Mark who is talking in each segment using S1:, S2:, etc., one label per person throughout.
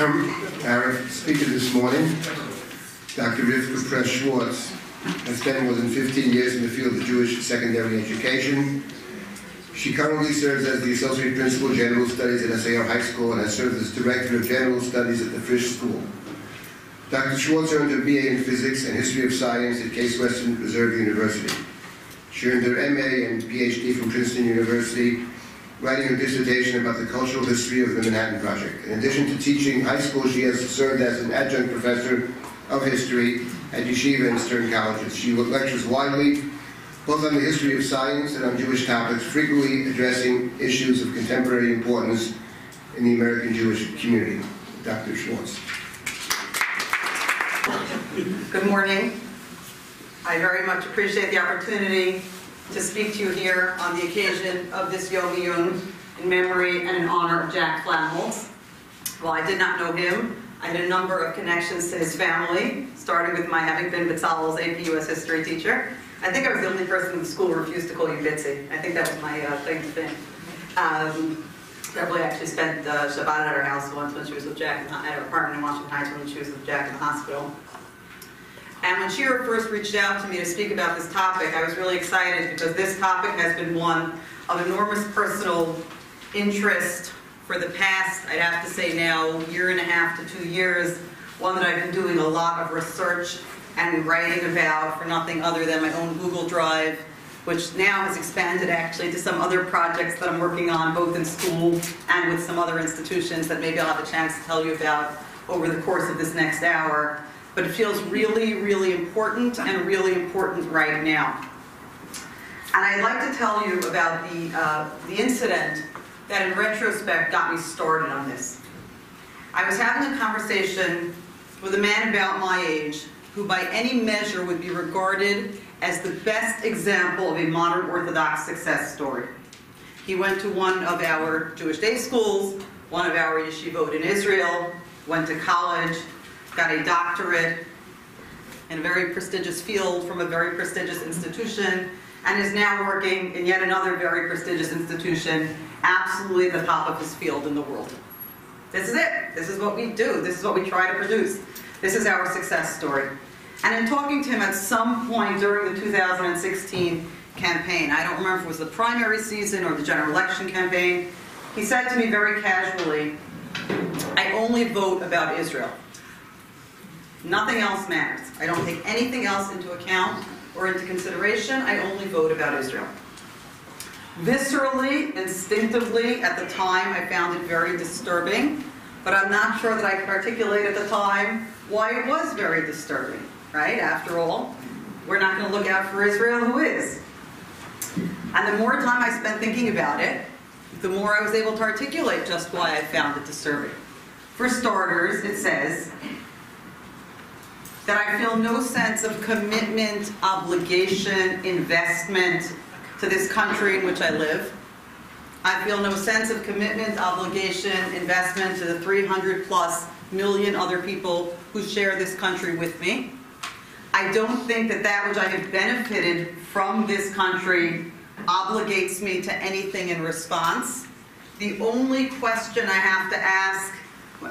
S1: Our speaker this morning, Dr. Rivka Press Schwartz, has spent more than 15 years in the field of Jewish secondary education. She currently serves as the Associate Principal General Studies at SAR High School and has served as Director of General Studies at the Frisch School. Dr. Schwartz earned her BA in Physics and History of Science at Case Western Reserve University. She earned her MA and PhD from Princeton University writing her dissertation about the cultural history of the Manhattan Project. In addition to teaching high school, she has served as an adjunct professor of history at Yeshiva and Stern colleges. She lectures widely, both on the history of science and on Jewish topics, frequently addressing issues of contemporary importance in the American Jewish community. Dr. Schwartz.
S2: Good morning. I very much appreciate the opportunity to speak to you here on the occasion of this Yom Iyun in memory and in honor of Jack Flamholz. While I did not know him, I had a number of connections to his family, starting with my having been Bezalel's AP US history teacher. I think I was the only person in the school who refused to call you Bitsy. I think that was my uh, claim to fame. Um, Beverly actually spent uh, Shabbat at her house once when she was with Jack in, at her apartment in Washington Heights when she was with Jack in the hospital. And when Shira first reached out to me to speak about this topic, I was really excited because this topic has been one of enormous personal interest for the past, I'd have to say now, year and a half to two years, one that I've been doing a lot of research and writing about for nothing other than my own Google Drive, which now has expanded actually to some other projects that I'm working on, both in school and with some other institutions that maybe I'll have a chance to tell you about over the course of this next hour but it feels really, really important and really important right now. And I'd like to tell you about the, uh, the incident that in retrospect got me started on this. I was having a conversation with a man about my age who by any measure would be regarded as the best example of a modern Orthodox success story. He went to one of our Jewish day schools, one of our yeshivot in Israel, went to college, got a doctorate in a very prestigious field from a very prestigious institution, and is now working in yet another very prestigious institution, absolutely the top of his field in the world. This is it. This is what we do. This is what we try to produce. This is our success story. And in talking to him at some point during the 2016 campaign, I don't remember if it was the primary season or the general election campaign, he said to me very casually, I only vote about Israel. Nothing else matters. I don't take anything else into account or into consideration. I only vote about Israel. Viscerally, instinctively, at the time, I found it very disturbing, but I'm not sure that I could articulate at the time why it was very disturbing, right? After all, we're not going to look out for Israel, who is? And the more time I spent thinking about it, the more I was able to articulate just why I found it disturbing. For starters, it says, that I feel no sense of commitment, obligation, investment to this country in which I live. I feel no sense of commitment, obligation, investment to the 300 plus million other people who share this country with me. I don't think that that which I have benefited from this country obligates me to anything in response. The only question I have to ask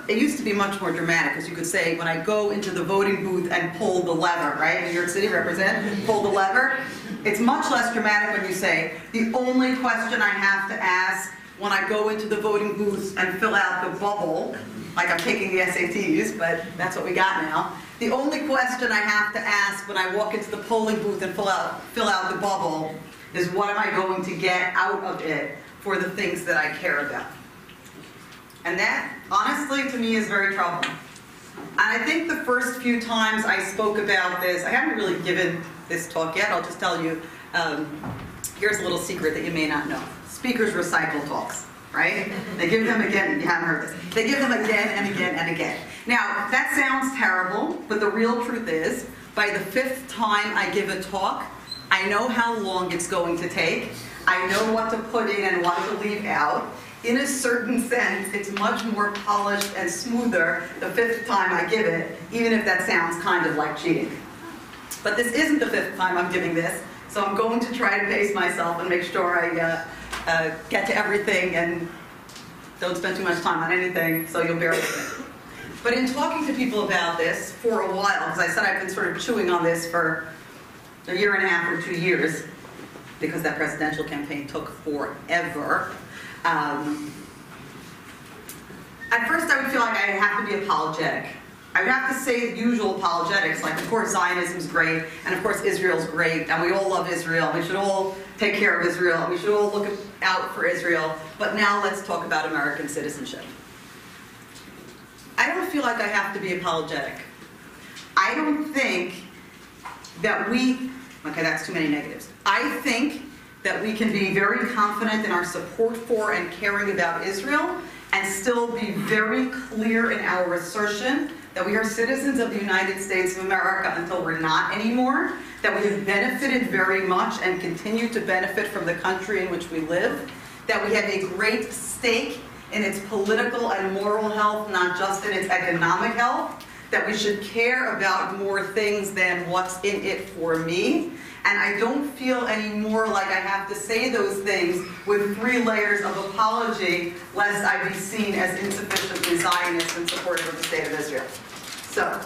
S2: it used to be much more dramatic because you could say, when I go into the voting booth and pull the lever, right? New York City represent, pull the lever. It's much less dramatic when you say, the only question I have to ask when I go into the voting booth and fill out the bubble, like I'm taking the SATs, but that's what we got now. The only question I have to ask when I walk into the polling booth and fill out, fill out the bubble is what am I going to get out of it for the things that I care about. And that, honestly, to me is very troubling. And I think the first few times I spoke about this, I haven't really given this talk yet, I'll just tell you, um, here's a little secret that you may not know. Speakers recycle talks, right? They give them again, you haven't heard this. They give them again and again and again. Now, that sounds terrible, but the real truth is, by the fifth time I give a talk, I know how long it's going to take. I know what to put in and what to leave out in a certain sense, it's much more polished and smoother the fifth time I give it, even if that sounds kind of like cheating. But this isn't the fifth time I'm giving this, so I'm going to try to pace myself and make sure I uh, uh, get to everything and don't spend too much time on anything, so you'll bear with me. But in talking to people about this for a while, because I said I've been sort of chewing on this for a year and a half or two years, because that presidential campaign took forever. Um, at first, I would feel like I have to be apologetic. I would have to say the usual apologetics, like, of course, Zionism's great, and of course, Israel's great, and we all love Israel. We should all take care of Israel, we should all look out for Israel. But now let's talk about American citizenship. I don't feel like I have to be apologetic. I don't think that we, okay, that's too many negatives. I think that we can be very confident in our support for and caring about Israel and still be very clear in our assertion that we are citizens of the United States of America until we're not anymore, that we have benefited very much and continue to benefit from the country in which we live, that we have a great stake in its political and moral health, not just in its economic health, that we should care about more things than what's in it for me. And I don't feel anymore like I have to say those things with three layers of apology, lest I be seen as insufficiently Zionist and supportive of the state of Israel. So,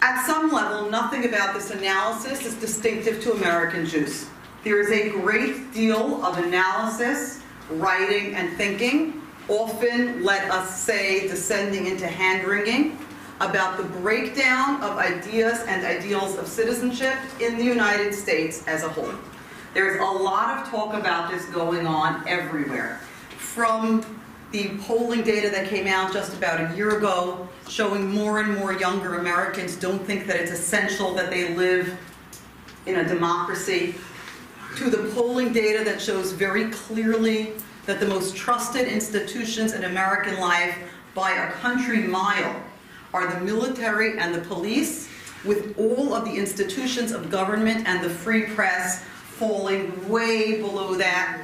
S2: at some level, nothing about this analysis is distinctive to American Jews. There is a great deal of analysis, writing, and thinking, often, let us say, descending into hand wringing, about the breakdown of ideas and ideals of citizenship in the United States as a whole. There's a lot of talk about this going on everywhere. From the polling data that came out just about a year ago, showing more and more younger Americans don't think that it's essential that they live in a democracy, to the polling data that shows very clearly that the most trusted institutions in American life by a country mile are the military and the police, with all of the institutions of government and the free press falling way below that.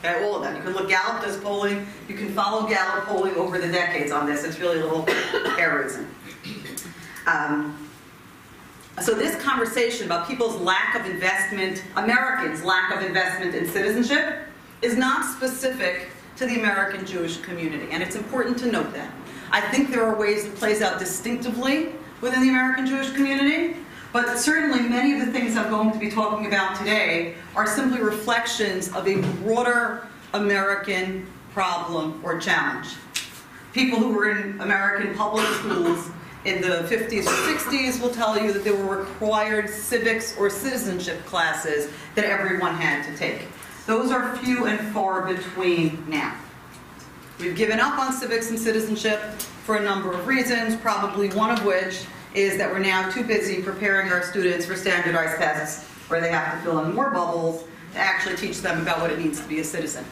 S2: Okay, all of them. You can look, Gallup does polling. You can follow Gallup polling over the decades on this. It's really a little terrorism. Um, so this conversation about people's lack of investment, Americans' lack of investment in citizenship, is not specific to the American Jewish community, and it's important to note that. I think there are ways it plays out distinctively within the American Jewish community, but certainly many of the things I'm going to be talking about today are simply reflections of a broader American problem or challenge. People who were in American public schools in the 50s or 60s will tell you that there were required civics or citizenship classes that everyone had to take. Those are few and far between now. We've given up on civics and citizenship for a number of reasons, probably one of which is that we're now too busy preparing our students for standardized tests where they have to fill in more bubbles to actually teach them about what it means to be a citizen.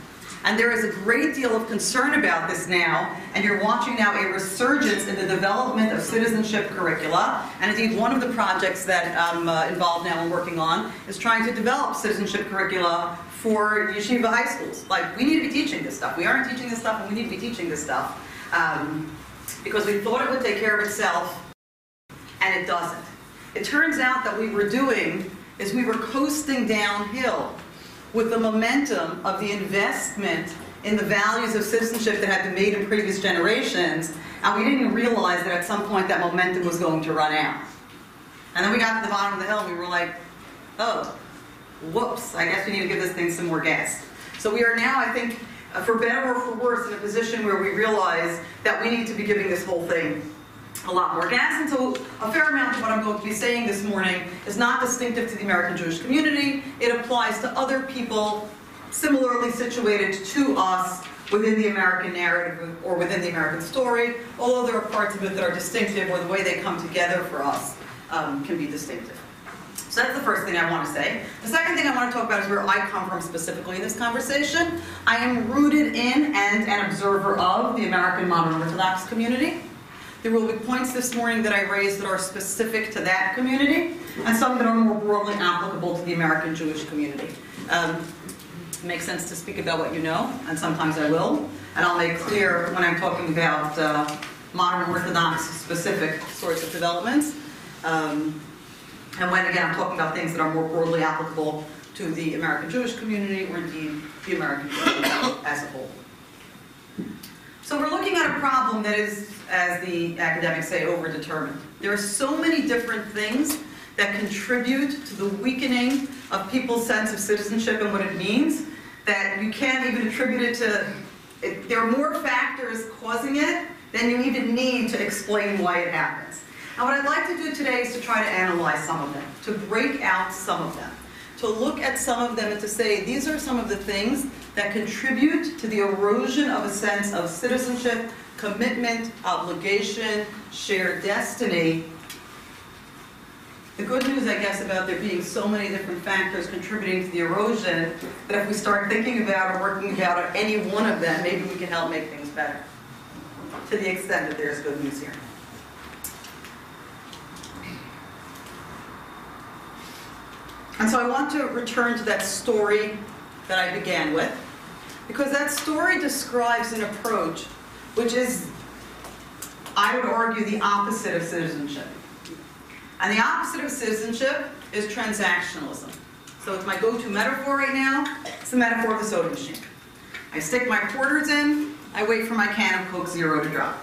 S2: And there is a great deal of concern about this now, and you're watching now a resurgence in the development of citizenship curricula. And indeed, one of the projects that I'm uh, involved now and working on is trying to develop citizenship curricula for yeshiva high schools. Like, we need to be teaching this stuff. We aren't teaching this stuff, and we need to be teaching this stuff. Um, because we thought it would take care of itself, and it doesn't. It turns out that we were doing is we were coasting downhill with the momentum of the investment in the values of citizenship that had been made in previous generations, and we didn't realize that at some point that momentum was going to run out. And then we got to the bottom of the hill and we were like, oh, whoops, I guess we need to give this thing some more gas. So we are now, I think, uh, for better or for worse, in a position where we realize that we need to be giving this whole thing a lot more gas. And so a fair amount of what I'm going to be saying this morning is not distinctive to the American Jewish community. It applies to other people similarly situated to us within the American narrative or within the American story, although there are parts of it that are distinctive or the way they come together for us um, can be distinctive. So that's the first thing I want to say. The second thing I want to talk about is where I come from specifically in this conversation. I am rooted in and an observer of the American modern Orthodox community. There will be points this morning that I raised that are specific to that community, and some that are more broadly applicable to the American Jewish community. Um, it makes sense to speak about what you know, and sometimes I will. And I'll make clear when I'm talking about uh, modern Orthodox specific sorts of developments. Um, and when, again, I'm talking about things that are more broadly applicable to the American Jewish community or indeed the American community as a whole. So we're looking at a problem that is, as the academics say, overdetermined. There are so many different things that contribute to the weakening of people's sense of citizenship and what it means that you can't even attribute it to, it, there are more factors causing it than you even need to explain why it happens. And what I'd like to do today is to try to analyze some of them, to break out some of them, to look at some of them and to say these are some of the things that contribute to the erosion of a sense of citizenship, commitment, obligation, shared destiny. The good news, I guess, about there being so many different factors contributing to the erosion, that if we start thinking about or working about any one of them, maybe we can help make things better, to the extent that there's good news here. And so I want to return to that story that I began with, because that story describes an approach which is, I would argue, the opposite of citizenship. And the opposite of citizenship is transactionalism. So it's my go-to metaphor right now. It's the metaphor of the soda machine. I stick my quarters in, I wait for my can of Coke Zero to drop.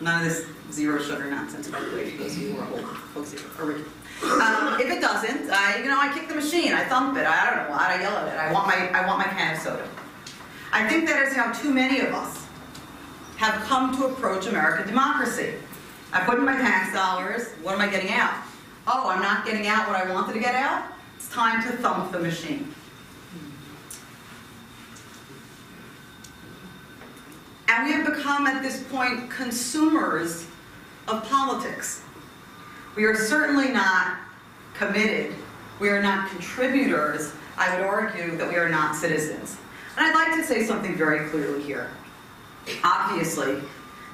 S2: None of this zero sugar nonsense, by the way, because you were old Coke Zero, original. Um, if it doesn't, I, you know, I kick the machine, I thump it, I don't know, I yell at it. I want my, I want my can of soda. I think that is how too many of us have come to approach American democracy. I put in my tax dollars, what am I getting out? Oh, I'm not getting out what I wanted to get out? It's time to thump the machine. And we have become, at this point, consumers of politics. We are certainly not committed. We are not contributors. I would argue that we are not citizens. And I'd like to say something very clearly here. Obviously,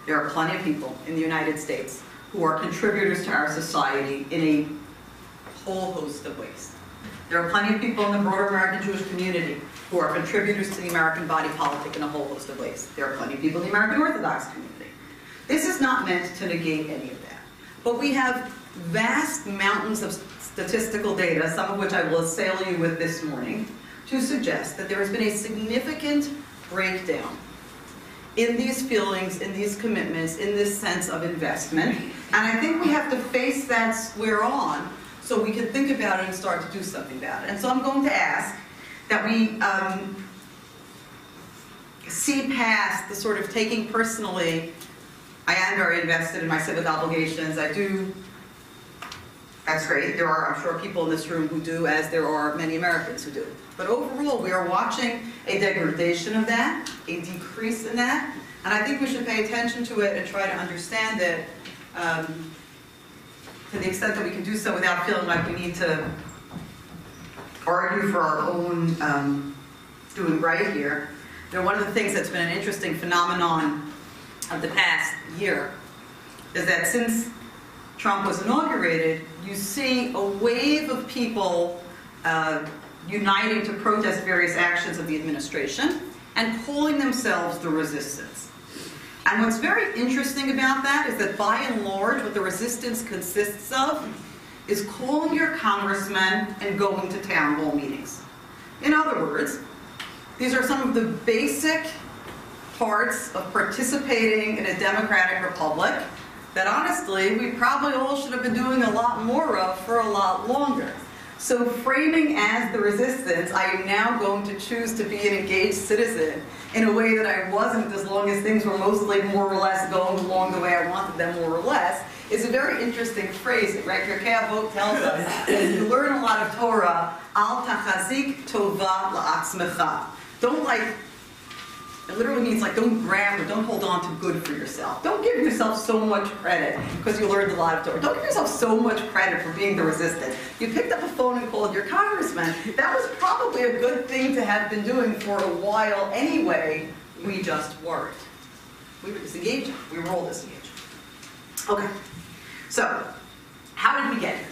S2: there are plenty of people in the United States who are contributors to our society in a whole host of ways. There are plenty of people in the broader American Jewish community who are contributors to the American body politic in a whole host of ways. There are plenty of people in the American Orthodox community. This is not meant to negate any of that. But we have vast mountains of statistical data, some of which I will assail you with this morning, to suggest that there has been a significant breakdown in these feelings, in these commitments, in this sense of investment. And I think we have to face that square on so we can think about it and start to do something about it. And so I'm going to ask that we um, see past the sort of taking personally, I am very invested in my civic obligations. I do, that's great. There are, I'm sure, people in this room who do, as there are many Americans who do. But overall, we are watching a degradation of that, a decrease in that, and I think we should pay attention to it and try to understand it um, to the extent that we can do so without feeling like we need to argue for our own um, doing right here. You know, one of the things that's been an interesting phenomenon of the past year is that since Trump was inaugurated, you see a wave of people uh, uniting to protest various actions of the administration and calling themselves the resistance. And what's very interesting about that is that by and large, what the resistance consists of is calling your congressman and going to town hall meetings. In other words, these are some of the basic parts of participating in a democratic republic that honestly we probably all should have been doing a lot more of for a lot longer. So framing as the resistance, I am now going to choose to be an engaged citizen in a way that I wasn't as long as things were mostly more or less going along the way I wanted them more or less, is a very interesting phrase, right? Pirkei Avot tells us you learn a lot of Torah, al tachazik tova la'atzmecha. Don't like it literally means like don't grab or don't hold on to good for yourself. Don't give yourself so much credit because you learned a lot of Torah. Don't give yourself so much credit for being the resistant. You picked up a phone and called your congressman. That was probably a good thing to have been doing for a while anyway. We just weren't. We were disengaged. We were all disengaged. Okay. So, how did we get here?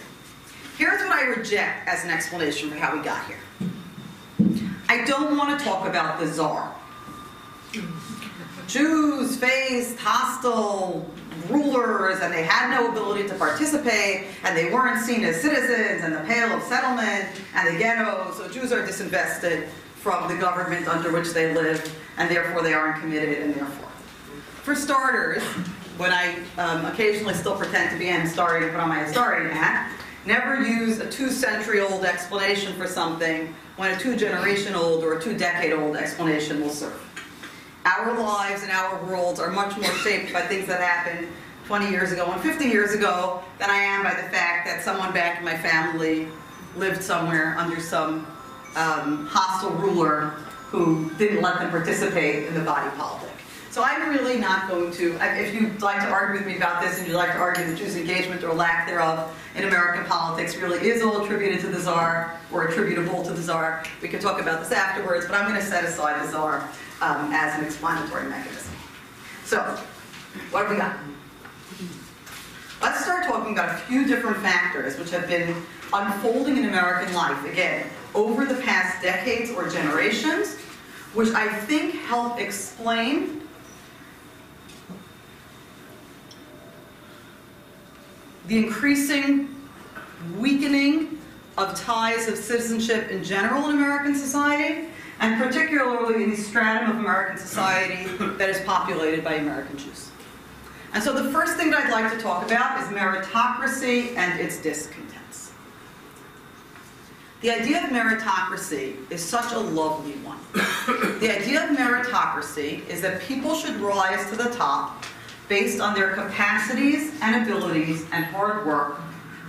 S2: Here's what I reject as an explanation for how we got here. I don't want to talk about the czar. Jews faced hostile rulers and they had no ability to participate and they weren't seen as citizens and the Pale of Settlement and the ghetto, so Jews are disinvested. from the government under which they live, and therefore they aren't committed and therefore. For starters, when I um, occasionally still pretend to be an historian and put on my historian hat, never use a two-century-old explanation for something when a two-generation-old or a two-decade-old explanation will serve. Our lives and our worlds are much more shaped by things that happened 20 years ago and 50 years ago than I am by the fact that someone back in my family lived somewhere under some um, hostile ruler who didn't let them participate in the body politic. So I'm really not going to, if you'd like to argue with me about this and you'd like to argue that Jews' engagement or lack thereof in American politics really is all attributed to the czar or attributable to the czar, we can talk about this afterwards, but I'm going to set aside the czar um, as an explanatory mechanism. So, what have we got? Let's start talking about a few different factors which have been unfolding in American life, again, over the past decades or generations, which I think help explain the increasing weakening of ties of citizenship in general in American society, and particularly in the stratum of American society that is populated by American Jews. And so the first thing that I'd like to talk about is meritocracy and its discontents. The idea of meritocracy is such a lovely one. the idea of meritocracy is that people should rise to the top based on their capacities and abilities and hard work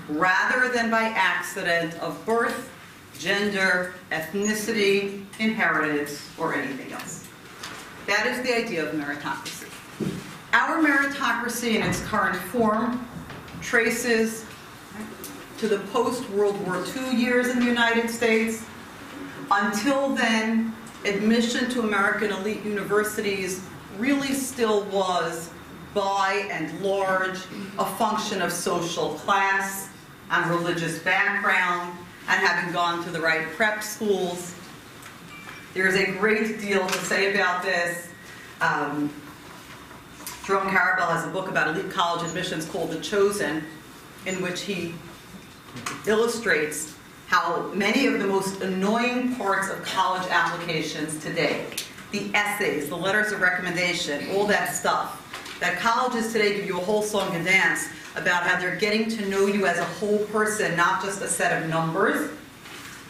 S2: rather than by accident of birth, gender, ethnicity, inheritance, or anything else. That is the idea of meritocracy. Our meritocracy in its current form traces to the post-World War II years in the United States. Until then, admission to American elite universities really still was, by and large, a function of social class and religious background and having gone to the right prep schools. There's a great deal to say about this. Um, Jerome Karabel has a book about elite college admissions called The Chosen, in which he illustrates how many of the most annoying parts of college applications today, the essays, the letters of recommendation, all that stuff, that colleges today give you a whole song and dance about how they're getting to know you as a whole person, not just a set of numbers.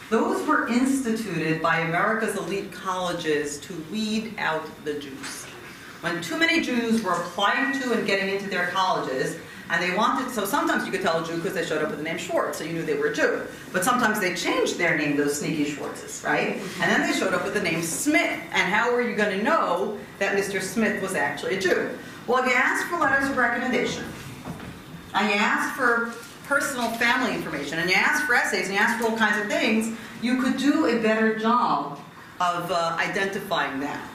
S2: Those were instituted by America's elite colleges to weed out the Jews. When too many Jews were applying to and getting into their colleges, and they wanted, so sometimes you could tell a Jew because they showed up with the name Schwartz, so you knew they were a Jew. But sometimes they changed their name, those sneaky Schwartzes, right? And then they showed up with the name Smith. And how were you going to know that Mr. Smith was actually a Jew? Well, if you ask for letters of recommendation, and you ask for personal family information, and you ask for essays, and you ask for all kinds of things, you could do a better job of uh, identifying that.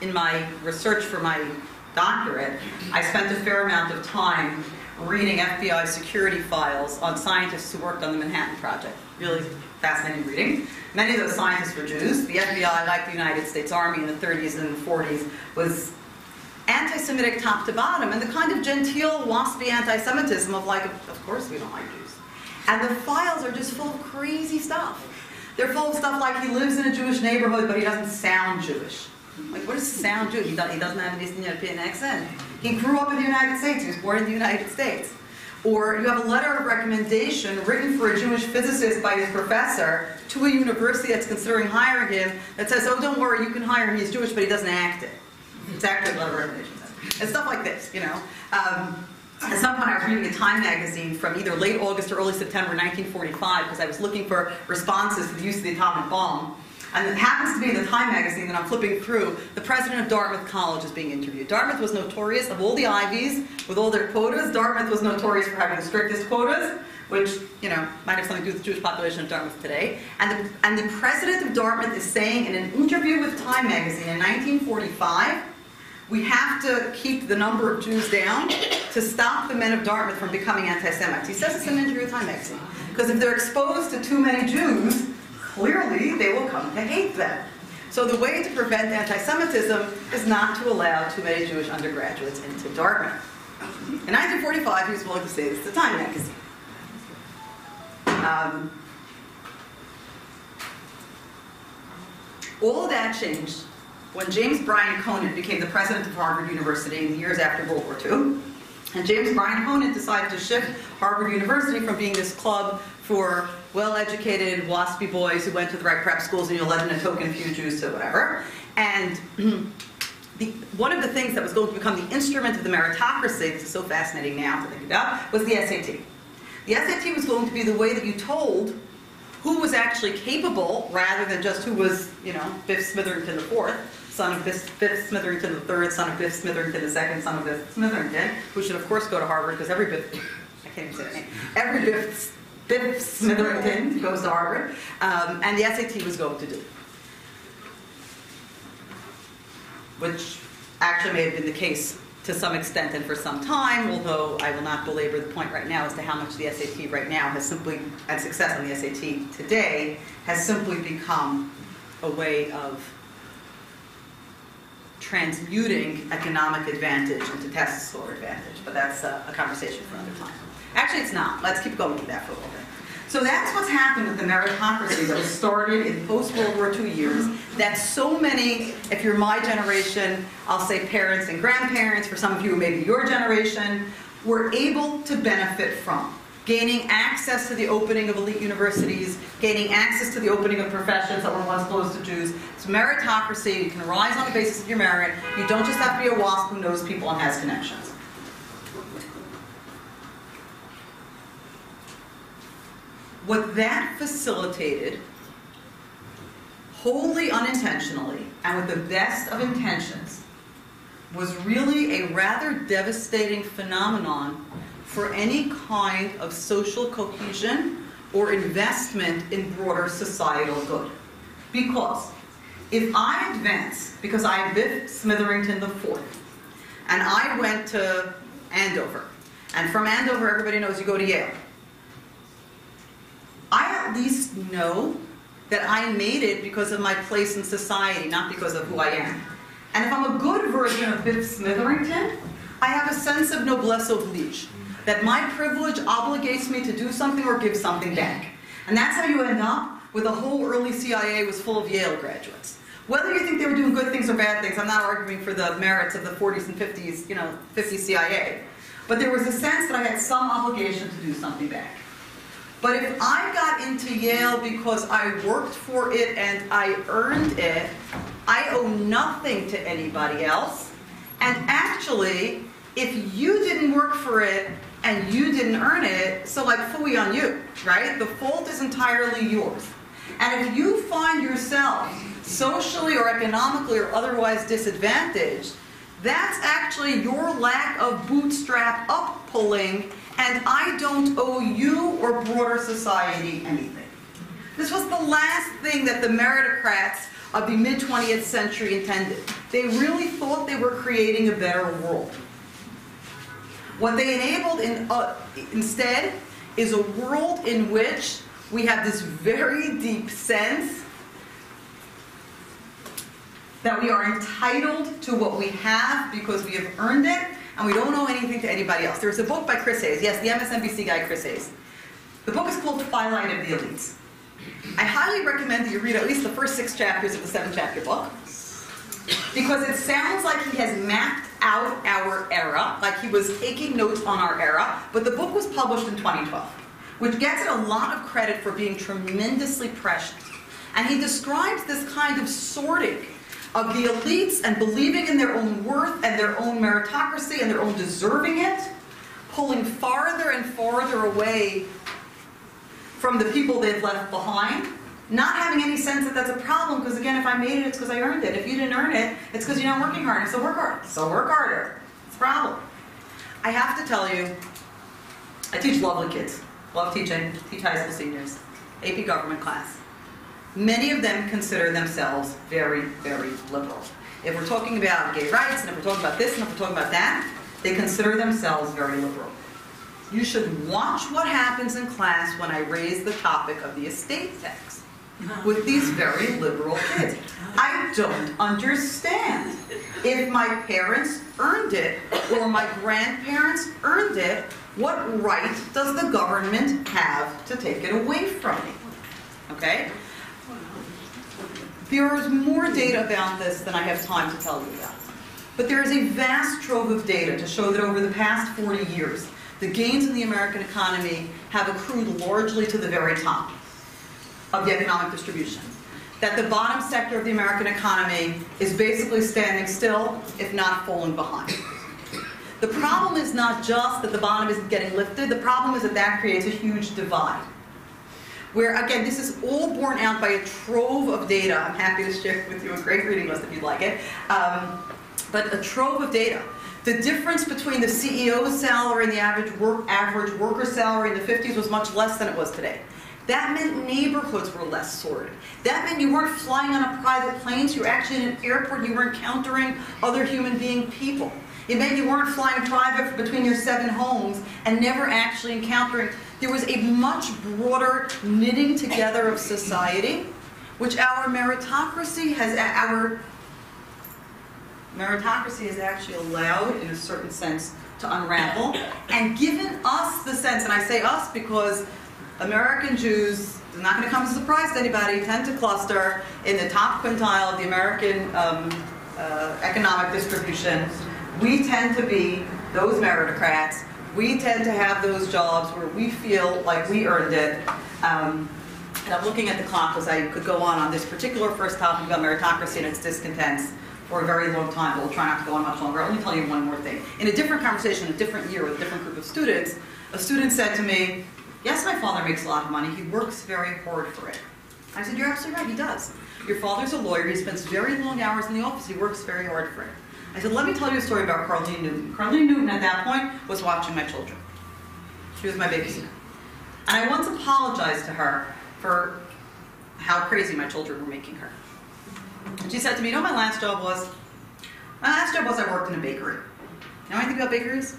S2: In my research for my doctorate, I spent a fair amount of time reading FBI security files on scientists who worked on the Manhattan Project. Really fascinating reading. Many of those scientists were Jews. The FBI, like the United States Army in the 30s and 40s, was anti-Semitic top to bottom, and the kind of genteel, waspy anti-Semitism of like, of course we don't like Jews. And the files are just full of crazy stuff. They're full of stuff like he lives in a Jewish neighborhood, but he doesn't sound Jewish. Like, what does sound Jewish? He, he doesn't have an Eastern European accent. He grew up in the United States. He was born in the United States. Or you have a letter of recommendation written for a Jewish physicist by his professor to a university that's considering hiring him that says, oh, don't worry, you can hire him. He's Jewish, but he doesn't act it. It's actually a of recommendation. And stuff like this, you know. Um, at some point, I was reading a Time magazine from either late August or early September 1945 because I was looking for responses to the use of the atomic bomb. And it happens to be in the Time magazine that I'm flipping through, the president of Dartmouth College is being interviewed. Dartmouth was notorious, of all the Ivies, with all their quotas, Dartmouth was notorious for having the strictest quotas, which, you know, might have something to do with the Jewish population of Dartmouth today. And the, and the president of Dartmouth is saying in an interview with Time magazine in 1945, we have to keep the number of Jews down to stop the men of Dartmouth from becoming anti-Semites. He says this in an interview with Time magazine. Because if they're exposed to too many Jews, clearly they will come to hate them. So the way to prevent anti-Semitism is not to allow too many Jewish undergraduates into Dartmouth. In 1945, he was willing to say this to Time magazine. Um, All that changed when James Bryan Conant became the president of Harvard University in the years after World War II. And James Bryan Conant decided to shift Harvard University from being this club for well-educated, waspy boys who went to the right prep schools and you led in a token few Jews to whatever. And the, one of the things that was going to become the instrument of the meritocracy, this is so fascinating now to think about, was the SAT. The SAT was going to be the way that you told who was actually capable rather than just who was, you know, Biff Smitherington the fourth, son of Biff, Smitherington the third, son of Biff Smitherington the second, son of Biff Smitherington, who should of course go to Harvard because every Biff, I can't even say that name, every Biff, Biff Smitherington goes to Harvard, um, and the SAT was going to do. Which actually may have been the case to some extent and for some time, although I will not belabor the point right now as to how much the SAT right now has simply, and success on the SAT today, has simply become a way of transmuting economic advantage into score advantage. But that's a, a conversation for another time. Actually, it's not. Let's keep going with that for a little bit. So that's what's happened with the meritocracy that was started in post-World War II years, that so many, if you're my generation, I'll say parents and grandparents, for some of you maybe your generation, were able to benefit from. Gaining access to the opening of elite universities, gaining access to the opening of professions that were once closed to Jews. It's meritocracy, you can rise on the basis of your merit. You don't just have to be a WASP who knows people and has connections. What that facilitated, wholly unintentionally and with the best of intentions, was really a rather devastating phenomenon for any kind of social cohesion or investment in broader societal good. Because if I advance, because I am Biff Smitherington IV, and I went to Andover, and from Andover, everybody knows you go to Yale. I at least know that I made it because of my place in society, not because of who I am. And if I'm a good version of Biff Smitherington, I have a sense of noblesse oblige, that my privilege obligates me to do something or give something back. And that's how you end up with a whole early CIA was full of Yale graduates. Whether you think they were doing good things or bad things, I'm not arguing for the merits of the 40s and 50s, you know, 50 CIA. But there was a sense that I had some obligation to do something back. But if I got into Yale because I worked for it and I earned it, I owe nothing to anybody else. And actually, if you didn't work for it and you didn't earn it, so like fooey on you, right? The fault is entirely yours. And if you find yourself socially or economically or otherwise disadvantaged, that's actually your lack of bootstrap up pulling and I don't owe you or broader society anything. This was the last thing that the meritocrats of the mid 20th century intended. They really thought they were creating a better world. What they enabled in, uh, instead is a world in which we have this very deep sense that we are entitled to what we have because we have earned it and we don't owe anything to anybody else. There's a book by Chris Hayes, yes, the MSNBC guy Chris Hayes. The book is called Twilight of the Elites. I highly recommend that you read at least the first six chapters of the seven chapter book because it sounds like he has mapped out our era, like he was taking notes on our era, but the book was published in 2012, which gets it a lot of credit for being tremendously prescient. And he describes this kind of sorting of the elites and believing in their own worth and their own meritocracy and their own deserving it, pulling farther and farther away from the people they've left behind, not having any sense that that's a problem because again, if I made it, it's because I earned it. If you didn't earn it, it's because you're not working hard. So work hard. So work harder. It's a problem. I have to tell you, I teach lovely kids. Love teaching. Teach high school seniors. AP government class. Many of them consider themselves very, very liberal. If we're talking about gay rights, and if we're talking about this, and if we're talking about that, they consider themselves very liberal. You should watch what happens in class when I raise the topic of the estate tax with these very liberal kids. I don't understand. If my parents earned it or my grandparents earned it, what right does the government have to take it away from me? Okay? There is more data about this than I have time to tell you about. But there is a vast trove of data to show that over the past 40 years, the gains in the American economy have accrued largely to the very top of the economic distribution. That the bottom sector of the American economy is basically standing still, if not falling behind. The problem is not just that the bottom isn't getting lifted, the problem is that that creates a huge divide. Where, again, this is all borne out by a trove of data. I'm happy to share with you a great reading list if you'd like it. Um, but a trove of data. The difference between the CEO's salary and the average, work, average worker salary in the 50s was much less than it was today. That meant neighborhoods were less sordid. That meant you weren't flying on a private plane, so you were actually in an airport, and you were encountering other human being people. It meant you weren't flying private between your seven homes and never actually encountering. There was a much broader knitting together of society, which our meritocracy has, our meritocracy has actually allowed, in a certain sense, to unravel and given us the sense, and I say us because American Jews, it's not going to come as a surprise to anybody, tend to cluster in the top quintile of the American um, uh, economic distribution. We tend to be those meritocrats. We tend to have those jobs where we feel like we earned it. Um, and I'm looking at the clock as I could go on on this particular first topic about meritocracy and its discontents for a very long time, but we'll try not to go on much longer. I'll only tell you one more thing. In a different conversation, a different year with a different group of students, a student said to me, Yes, my father makes a lot of money. He works very hard for it. I said, You're absolutely right, he does. Your father's a lawyer. He spends very long hours in the office. He works very hard for it. I said, Let me tell you a story about Carlene Newton. Carlene Newton, at that point, was watching my children. She was my babysitter. And I once apologized to her for how crazy my children were making her. And she said to me, You know my last job was? My last job was I worked in a bakery. You know anything about bakeries?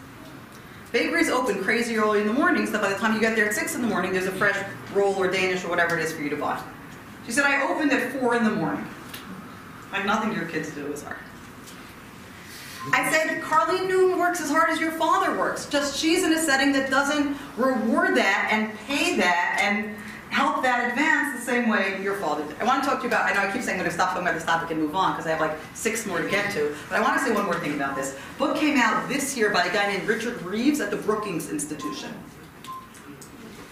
S2: Bakeries open crazy early in the morning, so by the time you get there at 6 in the morning, there's a fresh roll or Danish or whatever it is for you to buy. She said, I opened at 4 in the morning. Like nothing your kids do is hard. I said, Carlene Newton works as hard as your father works, just she's in a setting that doesn't reward that and pay that and help that advance the same way your father did. I want to talk to you about, I know I keep saying I'm going to stop talking about this topic and move on because I have like six more to get to, but I want to say one more thing about this. Book came out this year by a guy named Richard Reeves at the Brookings Institution.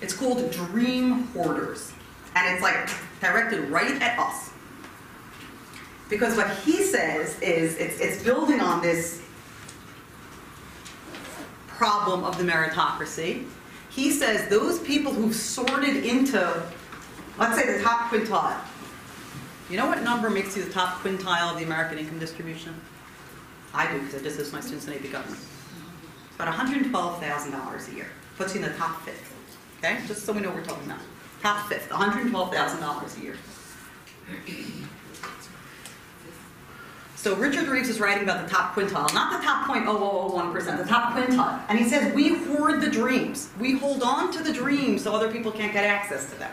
S2: It's called Dream Hoarders, and it's like directed right at us. Because what he says is, it's, it's building on this problem of the meritocracy, he says those people who've sorted into, let's say, the top quintile. You know what number makes you the top quintile of the American income distribution? I do, because I did this my students in AP government. About $112,000 a year. Puts you in the top fifth. Okay? Just so we know what we're talking about. Top fifth, $112,000 a year. So Richard Reeves is writing about the top quintile, not the top 0.0001%, the top quintile. And he says, we hoard the dreams. We hold on to the dreams so other people can't get access to them.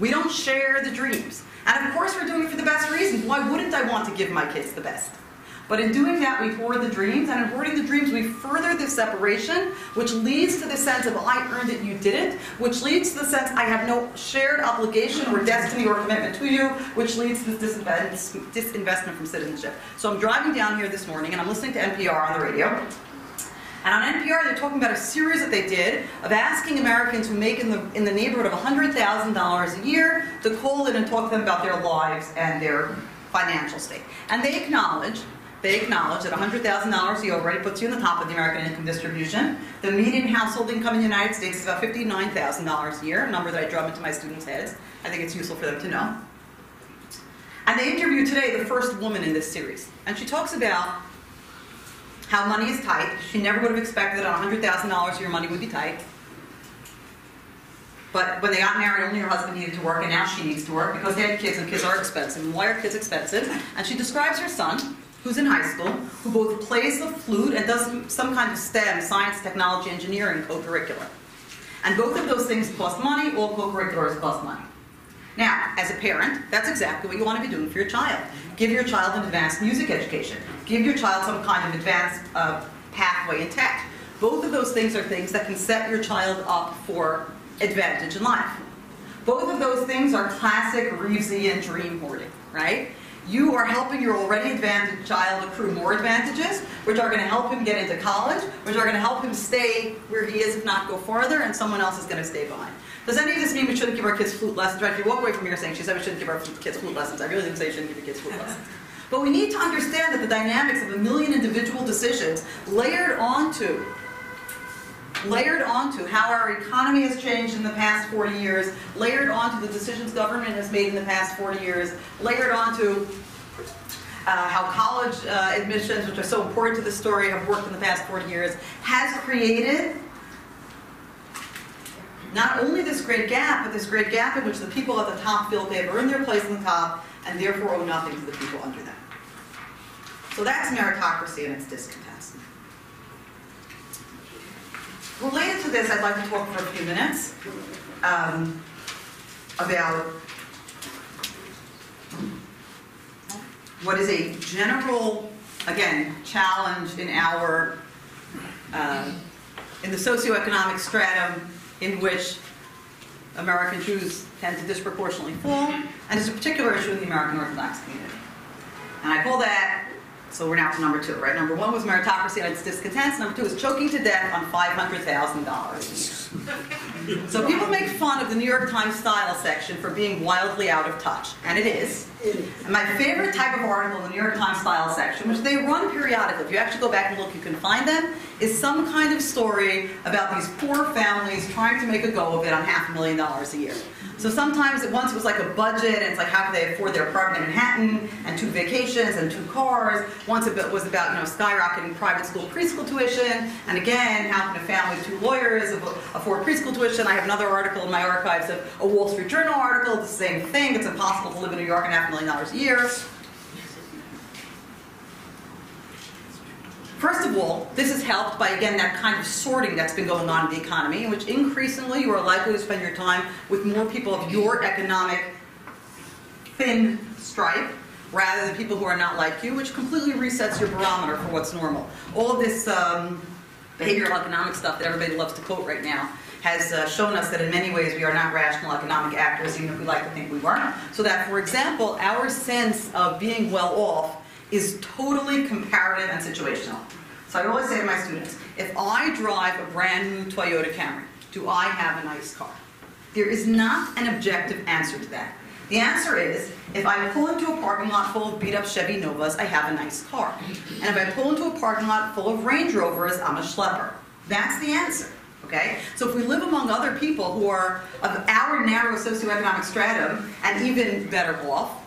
S2: We don't share the dreams. And of course we're doing it for the best reasons. Why wouldn't I want to give my kids the best? But in doing that, we hoard the dreams, and in hoarding the dreams, we further the separation, which leads to the sense of I earned it, you didn't, which leads to the sense I have no shared obligation or destiny or commitment to you, which leads to this disinvestment from citizenship. So I'm driving down here this morning, and I'm listening to NPR on the radio. And on NPR, they're talking about a series that they did of asking Americans who make in the, in the neighborhood of $100,000 a year to call in and talk to them about their lives and their financial state. And they acknowledge they acknowledge that $100,000 a year already puts you in the top of the American income distribution. The median household income in the United States is about $59,000 a year, a number that I drum into my students' heads. I think it's useful for them to know. And they interviewed today the first woman in this series. And she talks about how money is tight. She never would have expected that on $100,000 a year money would be tight. But when they got married, only her husband needed to work, and now she needs to work because they had kids, and kids are expensive. And why are kids expensive? And she describes her son, who's in high school, who both plays the flute and does some kind of STEM, science, technology, engineering co-curricular. And both of those things cost money, all co-curriculars cost money. Now, as a parent, that's exactly what you want to be doing for your child. Give your child an advanced music education. Give your child some kind of advanced uh, pathway in tech. Both of those things are things that can set your child up for advantage in life. Both of those things are classic Reevesian dream hoarding, right? You are helping your already advantaged child accrue more advantages, which are going to help him get into college, which are going to help him stay where he is, if not go farther, and someone else is going to stay behind. Does any of this mean we shouldn't give our kids flute lessons? Right? If you walk away from here saying she said we shouldn't give our kids flute lessons, I really didn't say you shouldn't give your kids flute lessons. But we need to understand that the dynamics of a million individual decisions layered onto layered onto how our economy has changed in the past 40 years, layered onto the decisions government has made in the past 40 years, layered onto uh, how college uh, admissions, which are so important to the story, have worked in the past 40 years, has created not only this great gap, but this great gap in which the people at the top feel they have earned their place in the top and therefore owe nothing to the people under them. So that's meritocracy and its discontents. Related to this, I'd like to talk for a few minutes um, about what is a general, again, challenge in our, uh, in the socioeconomic stratum in which American Jews tend to disproportionately fall, and is a particular issue in the American Orthodox community. And I call that, so we're now to number two, right? Number one was meritocracy and its discontents. Number two is choking to death on $500,000. So people make fun of the New York Times style section for being wildly out of touch, and it is. And my favorite type of article in the New York Times style section, which they run periodically, if you actually go back and look, you can find them, is some kind of story about these poor families trying to make a go of it on half a million dollars a year. So sometimes, it, once it was like a budget, and it's like how can they afford their apartment in Manhattan, and two vacations, and two cars. Once it was about, you know, skyrocketing private school preschool tuition, and again, how can a family two lawyers afford preschool tuition? I have another article in my archives of a Wall Street Journal article, it's the same thing, it's impossible to live in New York and half a million dollars a year. First of all, this is helped by, again, that kind of sorting that's been going on in the economy, in which increasingly you are likely to spend your time with more people of your economic thin stripe rather than people who are not like you, which completely resets your barometer for what's normal. All this um, behavioral economic stuff that everybody loves to quote right now has uh, shown us that in many ways we are not rational economic actors, even if we like to think we were. So that, for example, our sense of being well off is totally comparative and situational. So I always say to my students, if I drive a brand new Toyota Camry, do I have a nice car? There is not an objective answer to that. The answer is, if I pull into a parking lot full of beat up Chevy Novas, I have a nice car. And if I pull into a parking lot full of Range Rovers, I'm a schlepper. That's the answer. Okay? So if we live among other people who are of our narrow socioeconomic stratum and even better off,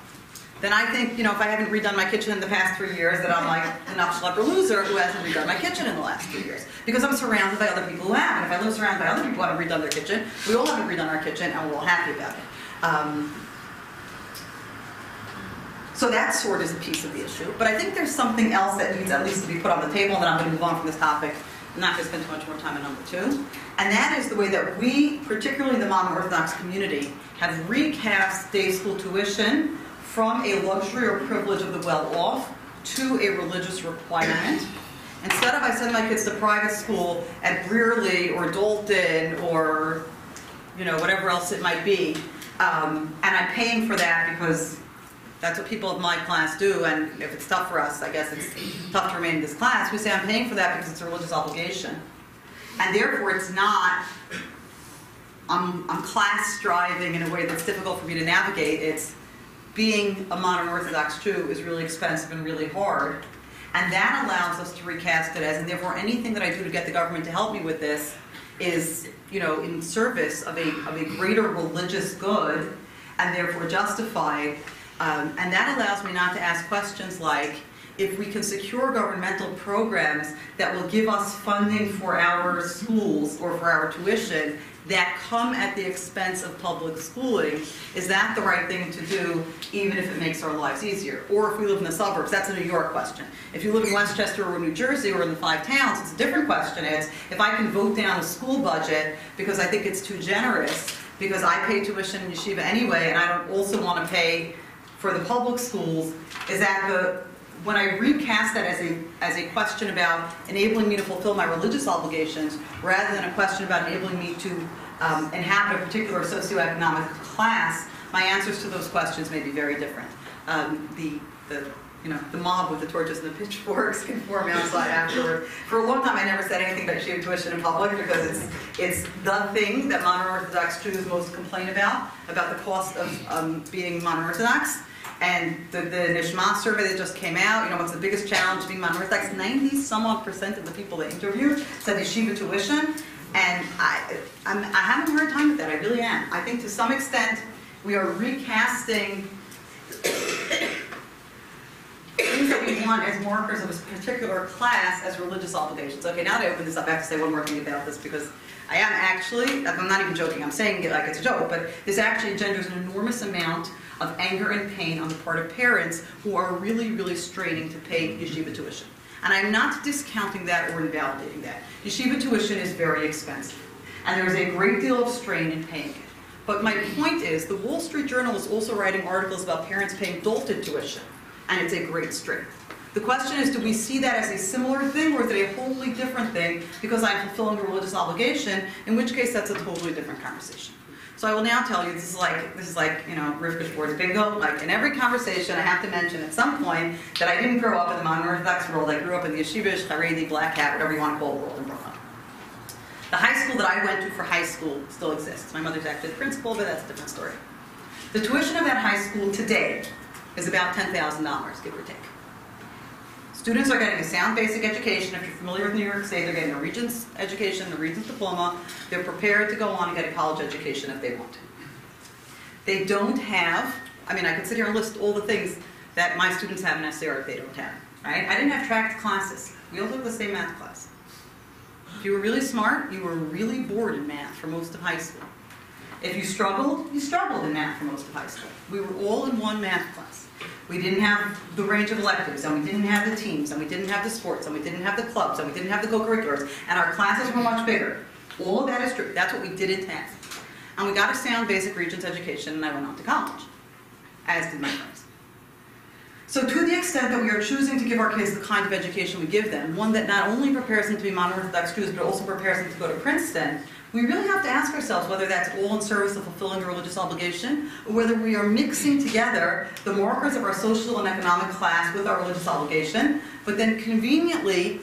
S2: then I think, you know, if I haven't redone my kitchen in the past three years, that I'm like an upschlepper loser who hasn't redone my kitchen in the last three years. Because I'm surrounded by other people who have. And if I live surrounded by other people who haven't redone their kitchen, we all haven't redone our kitchen and we're all happy about it. Um, so that sort is a piece of the issue. But I think there's something else that needs at least to be put on the table, and then I'm going to move on from this topic. I'm not going to spend too much more time on number two. And that is the way that we, particularly the modern Orthodox community, have recast day school tuition from a luxury or privilege of the well-off to a religious requirement. Instead of I send my kids to private school at Brearley or Dalton or you know whatever else it might be, um, and I'm paying for that because that's what people of my class do, and if it's tough for us, I guess it's tough to remain in this class. We say I'm paying for that because it's a religious obligation, and therefore it's not. I'm, I'm class striving in a way that's difficult for me to navigate. It's being a modern Orthodox Jew is really expensive and really hard. And that allows us to recast it as, and therefore anything that I do to get the government to help me with this is, you know, in service of a, of a greater religious good and therefore justified. Um, and that allows me not to ask questions like, if we can secure governmental programs that will give us funding for our schools or for our tuition that come at the expense of public schooling, is that the right thing to do, even if it makes our lives easier? Or if we live in the suburbs, that's a New York question. If you live in Westchester or New Jersey or in the five towns, it's a different question. It's if I can vote down a school budget because I think it's too generous, because I pay tuition in yeshiva anyway, and I don't also want to pay for the public schools, is that the when I recast that as a, as a question about enabling me to fulfill my religious obligations, rather than a question about enabling me to um, inhabit a particular socioeconomic class, my answers to those questions may be very different. Um, the, the, you know, the mob with the torches and the pitchforks can form outside afterward. For a long time, I never said anything about yeshiva tuition in public because it's, it's the thing that modern Orthodox Jews most complain about, about the cost of um, being modern Orthodox. And the, the Nishma survey that just came out, you know, what's the biggest challenge being Orthodox? 90 some odd percent of the people they interviewed said yeshiva tuition. And I, I'm, I have a hard time with that, I really am. I think to some extent, we are recasting things that we want as markers of a particular class as religious obligations. Okay, now that I open this up, I have to say one more thing about this because I am actually, I'm not even joking, I'm saying it like it's a joke, but this actually engenders an enormous amount of anger and pain on the part of parents who are really, really straining to pay yeshiva tuition. And I'm not discounting that or invalidating that. Yeshiva tuition is very expensive, and there's a great deal of strain in paying it. But my point is, the Wall Street Journal is also writing articles about parents paying Dalton tuition, and it's a great strain. The question is, do we see that as a similar thing, or is it a wholly different thing because I'm fulfilling a religious obligation, in which case that's a totally different conversation. So I will now tell you, this is like, this is like, you know, Rivka Schwartz bingo, like in every conversation I have to mention at some point that I didn't grow up in the modern Orthodox world, I grew up in the yeshivish, Haredi, black hat, whatever you want to call the world in Brooklyn. The high school that I went to for high school still exists. My mother's actually the principal, but that's a different story. The tuition of that high school today is about $10,000, give or take. Students are getting a sound basic education. If you're familiar with New York State, they're getting a Regents education, a Regents diploma. They're prepared to go on and get a college education if they want to. They don't have, I mean, I could sit here and list all the things that my students have in SAR that they don't have, right? I didn't have tracked classes. We all took the same math class. If you were really smart, you were really bored in math for most of high school. If you struggled, you struggled in math for most of high school. We were all in one math class. We didn't have the range of electives, and we didn't have the teams, and we didn't have the sports, and we didn't have the clubs, and we didn't have the co-curriculars, and our classes were much bigger. All of that is true. That's what we didn't have. And we got a sound basic Regents education, and I went on to college, as did my friends. So to the extent that we are choosing to give our kids the kind of education we give them, one that not only prepares them to be modern Orthodox Jews, but also prepares them to go to Princeton, we really have to ask ourselves whether that's all in service of fulfilling a religious obligation, or whether we are mixing together the markers of our social and economic class with our religious obligation, but then conveniently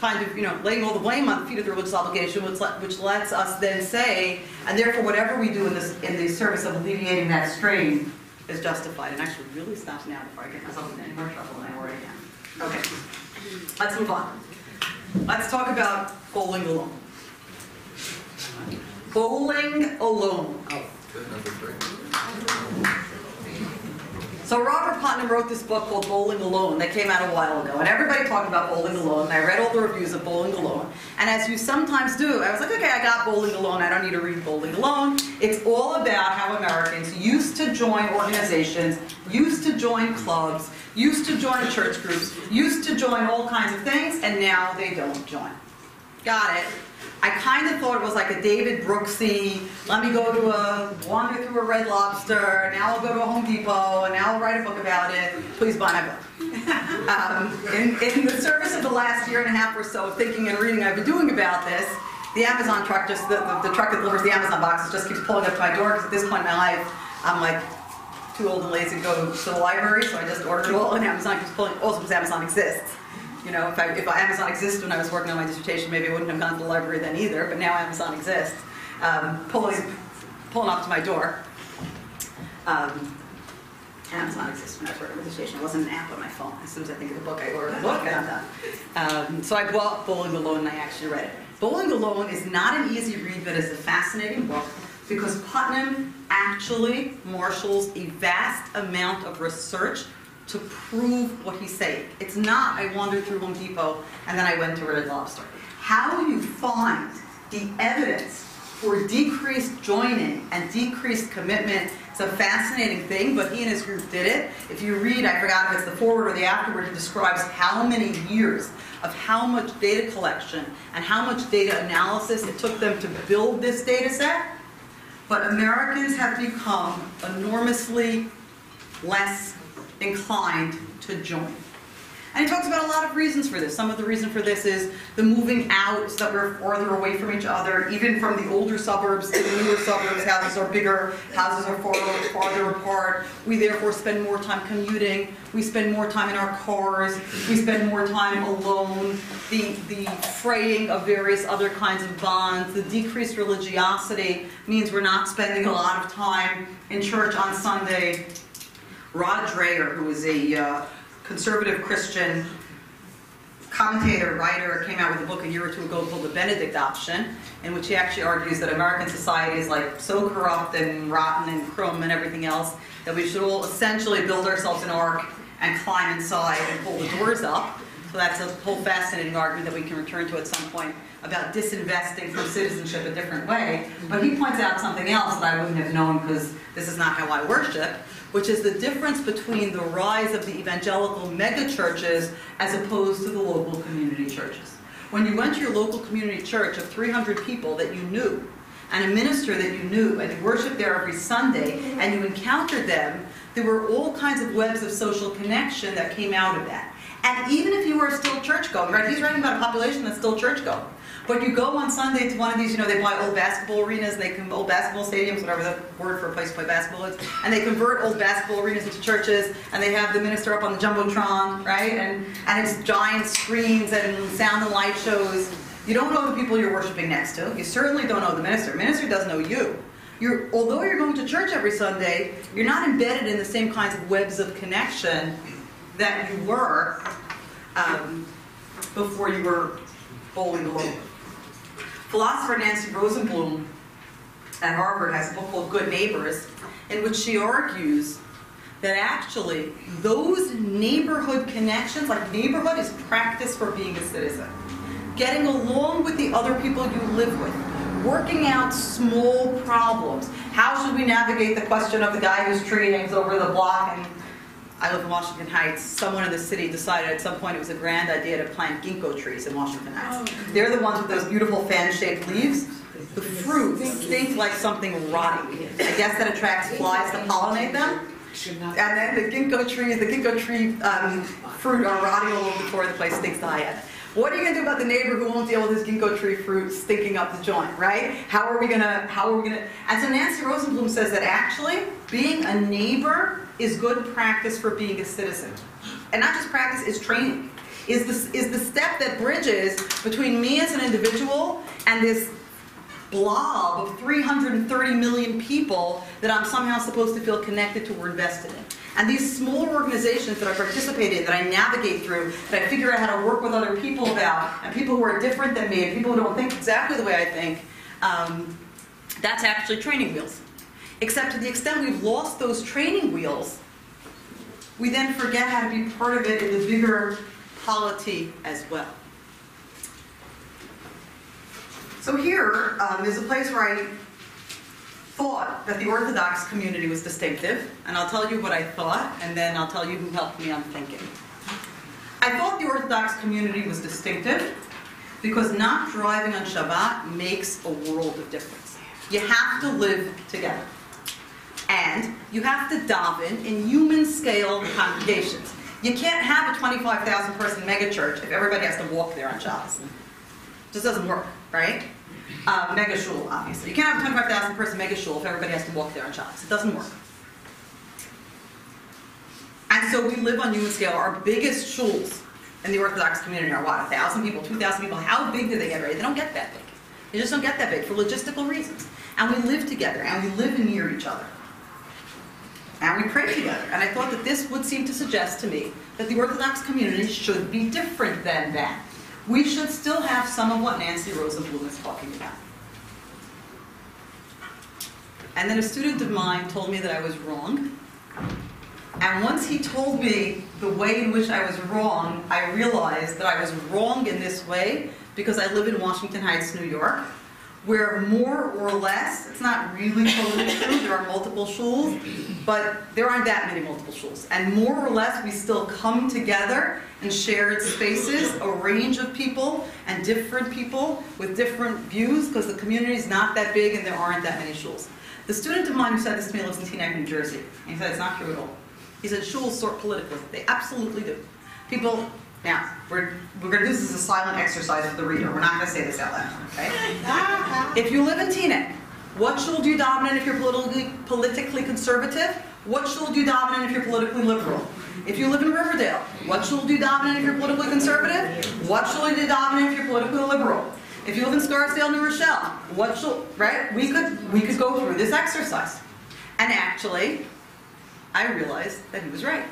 S2: kind of, you know, laying all the blame on the feet of the religious obligation, which, which lets us then say, and therefore whatever we do in this in the service of alleviating that strain is justified. And actually really stops now before I get myself in any more trouble than I already am. Okay, let's move on. Let's talk about bowling alone. Bowling alone. Oh. So Robert Putnam wrote this book called Bowling Alone that came out a while ago, and everybody talked about Bowling Alone. And I read all the reviews of Bowling Alone, and as you sometimes do, I was like, okay, I got Bowling Alone. I don't need to read Bowling Alone. It's all about how Americans used to join organizations, used to join clubs, used to join church groups, used to join all kinds of things, and now they don't join. Got it. I kind of thought it was like a David Brooksy, let me go to a, wander through a Red Lobster, now I'll go to a Home Depot, and now I'll write a book about it. Please buy my book. um, in, in the service of the last year and a half or so of thinking and reading I've been doing about this, the Amazon truck, just the, the, the truck that delivers the Amazon boxes just keeps pulling up to my door, because at this point in my life, I'm like too old and lazy to go to the library, so I just ordered it all, and Amazon keeps pulling, also because Amazon exists. You know, if, I, if Amazon existed when I was working on my dissertation, maybe I wouldn't have gone to the library then either, but now Amazon exists. Um, pulling, pulling up to my door. Um, Amazon exists when I was working on my dissertation. It wasn't an app on my phone. As soon as I think of the book, I order the book. Um, so I bought Bowling Alone and I actually read it. Bowling Alone is not an easy read, but it's a fascinating book because Putnam actually marshals a vast amount of research to prove what he's saying. It's not, I wandered through Home Depot and then I went to Red Lobster. How you find the evidence for decreased joining and decreased commitment is a fascinating thing, but he and his group did it. If you read, I forgot if it's the forward or the afterward, he describes how many years of how much data collection and how much data analysis it took them to build this data set. But Americans have become enormously less inclined to join. And he talks about a lot of reasons for this. Some of the reason for this is the moving out so that we're farther away from each other, even from the older suburbs to the newer suburbs. Houses are bigger, houses are farther, farther apart. We therefore spend more time commuting. We spend more time in our cars. We spend more time alone. The, the fraying of various other kinds of bonds, the decreased religiosity means we're not spending a lot of time in church on Sunday. Rod Dreher, who is a uh, conservative Christian commentator, writer, came out with a book a year or two ago called The Benedict Option, in which he actually argues that American society is like so corrupt and rotten and crumb and everything else that we should all essentially build ourselves an ark and climb inside and pull the doors up. So that's a whole fascinating argument that we can return to at some point about disinvesting from citizenship a different way. But he points out something else that I wouldn't have known because this is not how I worship, which is the difference between the rise of the evangelical megachurches as opposed to the local community churches. When you went to your local community church of 300 people that you knew, and a minister that you knew, and you worshiped there every Sunday, and you encountered them, there were all kinds of webs of social connection that came out of that. And even if you were still church going, right? He's writing about a population that's still church going. But you go on Sunday to one of these, you know, they buy old basketball arenas, they can old basketball stadiums, whatever the word for a place to play basketball is, and they convert old basketball arenas into churches, and they have the minister up on the jumbotron, right? And and it's giant screens and sound and light shows. You don't know the people you're worshiping next to. You certainly don't know the minister. The minister doesn't know you. You're, although you're going to church every Sunday, you're not embedded in the same kinds of webs of connection that you were um, before you were bowling alone. Philosopher Nancy Rosenblum at Harvard has a book called Good Neighbors, in which she argues that actually those neighborhood connections, like neighborhood is practice for being a citizen. Getting along with the other people you live with, working out small problems. How should we navigate the question of the guy whose tree hangs over the block and I live in Washington Heights. Someone in the city decided at some point it was a grand idea to plant ginkgo trees in Washington Heights. They're the ones with those beautiful fan-shaped leaves. The fruit stink like something rotting. I guess that attracts flies to pollinate them. And then the ginkgo trees, the ginkgo tree um, fruit are rotting all over the floor. The place stinks to high end. What are you gonna do about the neighbor who won't deal with his ginkgo tree fruit stinking up the joint, right? How are we gonna, how are we gonna, and so Nancy Rosenblum says that actually, being a neighbor is good practice for being a citizen. And not just practice, is training. Is the, is the step that bridges between me as an individual and this blob of 330 million people that I'm somehow supposed to feel connected to or invested in. And these small organizations that I participate in, that I navigate through, that I figure out how to work with other people about, and people who are different than me, and people who don't think exactly the way I think, um, that's actually training wheels. Except to the extent we've lost those training wheels, we then forget how to be part of it in the bigger polity as well. So here um, is a place where I thought that the Orthodox community was distinctive, and I'll tell you what I thought, and then I'll tell you who helped me on thinking. I thought the Orthodox community was distinctive because not driving on Shabbat makes a world of difference. You have to live together. And you have to daven in human scale congregations. You can't have a 25,000 person megachurch if everybody has to walk there on Shabbos. It just doesn't work, right? Uh, mega shul, obviously. You can't have a 25,000 person mega shul if everybody has to walk there on Shabbos. It doesn't work. And so we live on human scale. Our biggest shuls in the Orthodox community are what, 1,000 people, 2,000 people? How big do they get, right? They don't get that big. They just don't get that big for logistical reasons. And we live together, and we live near each other. And we pray together. And I thought that this would seem to suggest to me that the Orthodox community should be different than that. We should still have some of what Nancy Rosenblum is talking about. And then a student of mine told me that I was wrong. And once he told me the way in which I was wrong, I realized that I was wrong in this way because I live in Washington Heights, New York, where more or less, it's not really totally true, there are multiple shuls, but there aren't that many multiple shuls. And more or less, we still come together in shared spaces, a range of people and different people with different views, because the community is not that big and there aren't that many shuls. The student of mine who said this to me lives in Teaneck, New Jersey. And he said it's not true at all. He said shuls sort politically. They absolutely do. People Now, we're, we're gonna do this as a silent exercise for the reader, we're not gonna say this out loud, okay? If you live in Teaneck, what should do daven if you're politically, politically conservative? What should do you daven if you're politically liberal? If you live in Riverdale, what should do daven if you're politically conservative? What should do daven if you're politically liberal? If you live in Scarsdale, New Rochelle, what shul, right? We could, we could go through this exercise. And actually, I realized that he was right.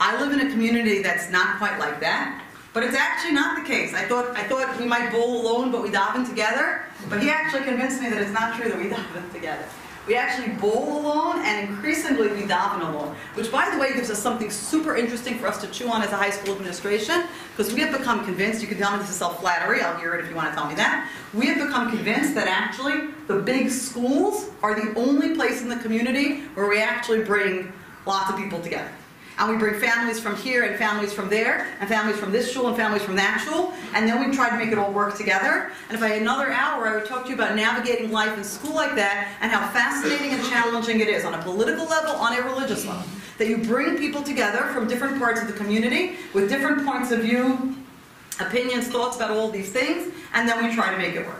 S2: I live in a community that's not quite like that, but it's actually not the case. I thought, I thought we might bowl alone, but we daven together. But he actually convinced me that it's not true that we daven together. We actually bowl alone, and increasingly we daven alone. Which, by the way, gives us something super interesting for us to chew on as a high school administration, because we have become convinced. You can tell me this is self-flattery. I'll hear it if you want to tell me that. We have become convinced that actually the big schools are the only place in the community where we actually bring lots of people together. And we bring families from here and families from there, and families from this shul and families from that shul, and then we try to make it all work together. And if I had another hour, I would talk to you about navigating life in school like that, and how fascinating and challenging it is on a political level, on a religious level. That you bring people together from different parts of the community with different points of view, opinions, thoughts about all these things, and then we try to make it work.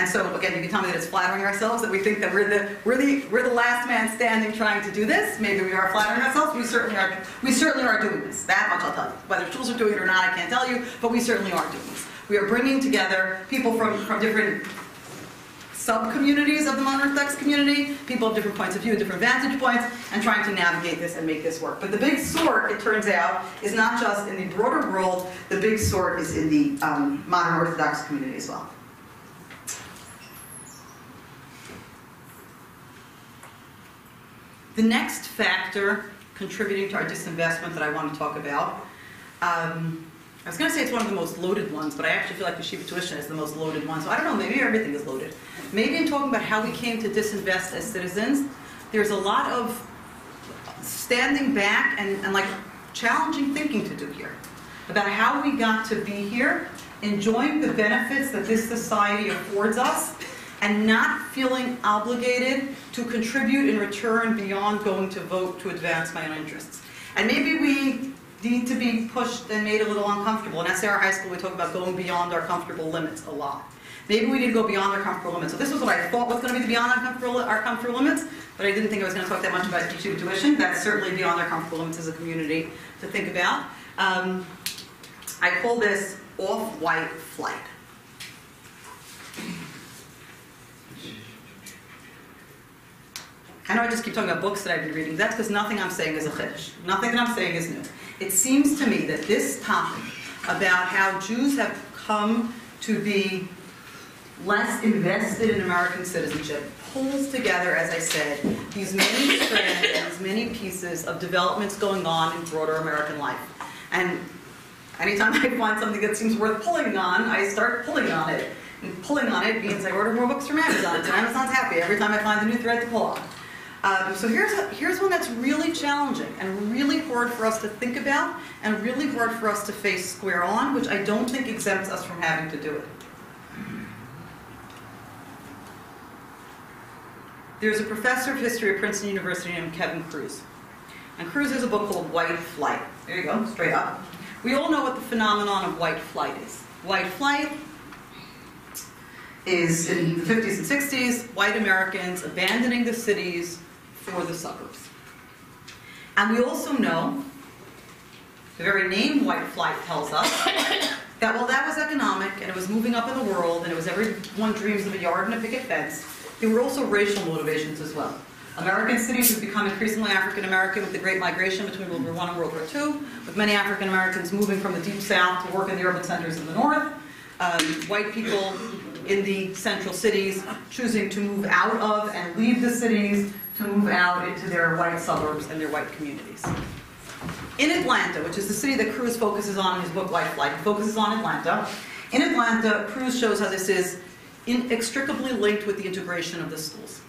S2: And so again, you can tell me that it's flattering ourselves that we think that we're the we're the we're the last man standing trying to do this. Maybe we are flattering ourselves. We certainly are. We certainly are doing this. That much I'll tell you. Whether schools are doing it or not, I can't tell you. But we certainly are doing this. We are bringing together people from from different sub-communities of the modern Orthodox community, people of different points of view, different vantage points, and trying to navigate this and make this work. But the big sort, it turns out, is not just in the broader world, the big sort is in the um, modern Orthodox community as well. The next factor contributing to our disinvestment that I want to talk about, um, I was going to say it's one of the most loaded ones, but I actually feel like yeshiva tuition is the most loaded one. So I don't know, maybe everything is loaded. Maybe in talking about how we came to disinvest as citizens, there's a lot of standing back and, and like challenging thinking to do here about how we got to be here, enjoying the benefits that this society affords us, and not feeling obligated to contribute in return beyond going to vote to advance my own interests. And maybe we need to be pushed and made a little uncomfortable. In SAR High School, we talk about going beyond our comfortable limits a lot. Maybe we need to go beyond our comfortable limits. So this was what I thought was going to be beyond our comfortable, our comfortable limits, but I didn't think I was going to talk that much about teaching tuition. That's certainly beyond our comfortable limits as a community to think about. Um, I call this off-white flight. I know I just keep talking about books that I've been reading. That's because nothing I'm saying is a chiddush. Nothing that I'm saying is new. It seems to me that this topic about how Jews have come to be less invested in American citizenship pulls together, as I said, these many strands and these many pieces of developments going on in broader American life. And anytime I find something that seems worth pulling on, I start pulling on it. And pulling on it means I order more books from Amazon, and Amazon's happy every time I find a new thread to pull on. Um, so here's, a, here's one that's really challenging and really hard for us to think about and really hard for us to face square on, which I don't think exempts us from having to do it. There's a professor of history at Princeton University named Kevin Kruse. And Kruse has a book called White Flight. There you go, straight up. We all know what the phenomenon of white flight is. White flight is in the 50s and 60s, white Americans abandoning the cities for the suburbs. And we also know, the very name white flight tells us, that while that was economic and it was moving up in the world and it was everyone dreams of a yard and a picket fence, there were also racial motivations as well. American cities have become increasingly African American with the Great Migration between World War I and World War II, with many African Americans moving from the deep south to work in the urban centers in the north. Um, white people in the central cities choosing to move out of and leave the cities to move out into their white suburbs and their white communities. In Atlanta, which is the city that Kruse focuses on in his book White Flight, focuses on Atlanta. In Atlanta, Kruse shows how this is inextricably linked with the integration of the schools.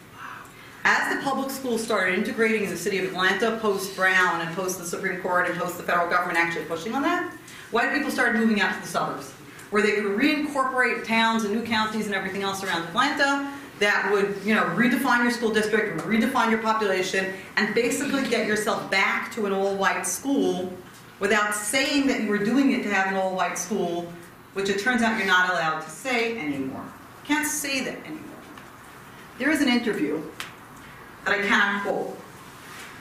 S2: As the public schools started integrating in the city of Atlanta post Brown and post the Supreme Court and post the federal government actually pushing on that, white people started moving out to the suburbs, where they could reincorporate towns and new counties and everything else around Atlanta that would, you know, redefine your school district, redefine your population, and basically get yourself back to an all-white school without saying that you were doing it to have an all-white school, which it turns out you're not allowed to say anymore. Can't say that anymore. There is an interview that I cannot quote,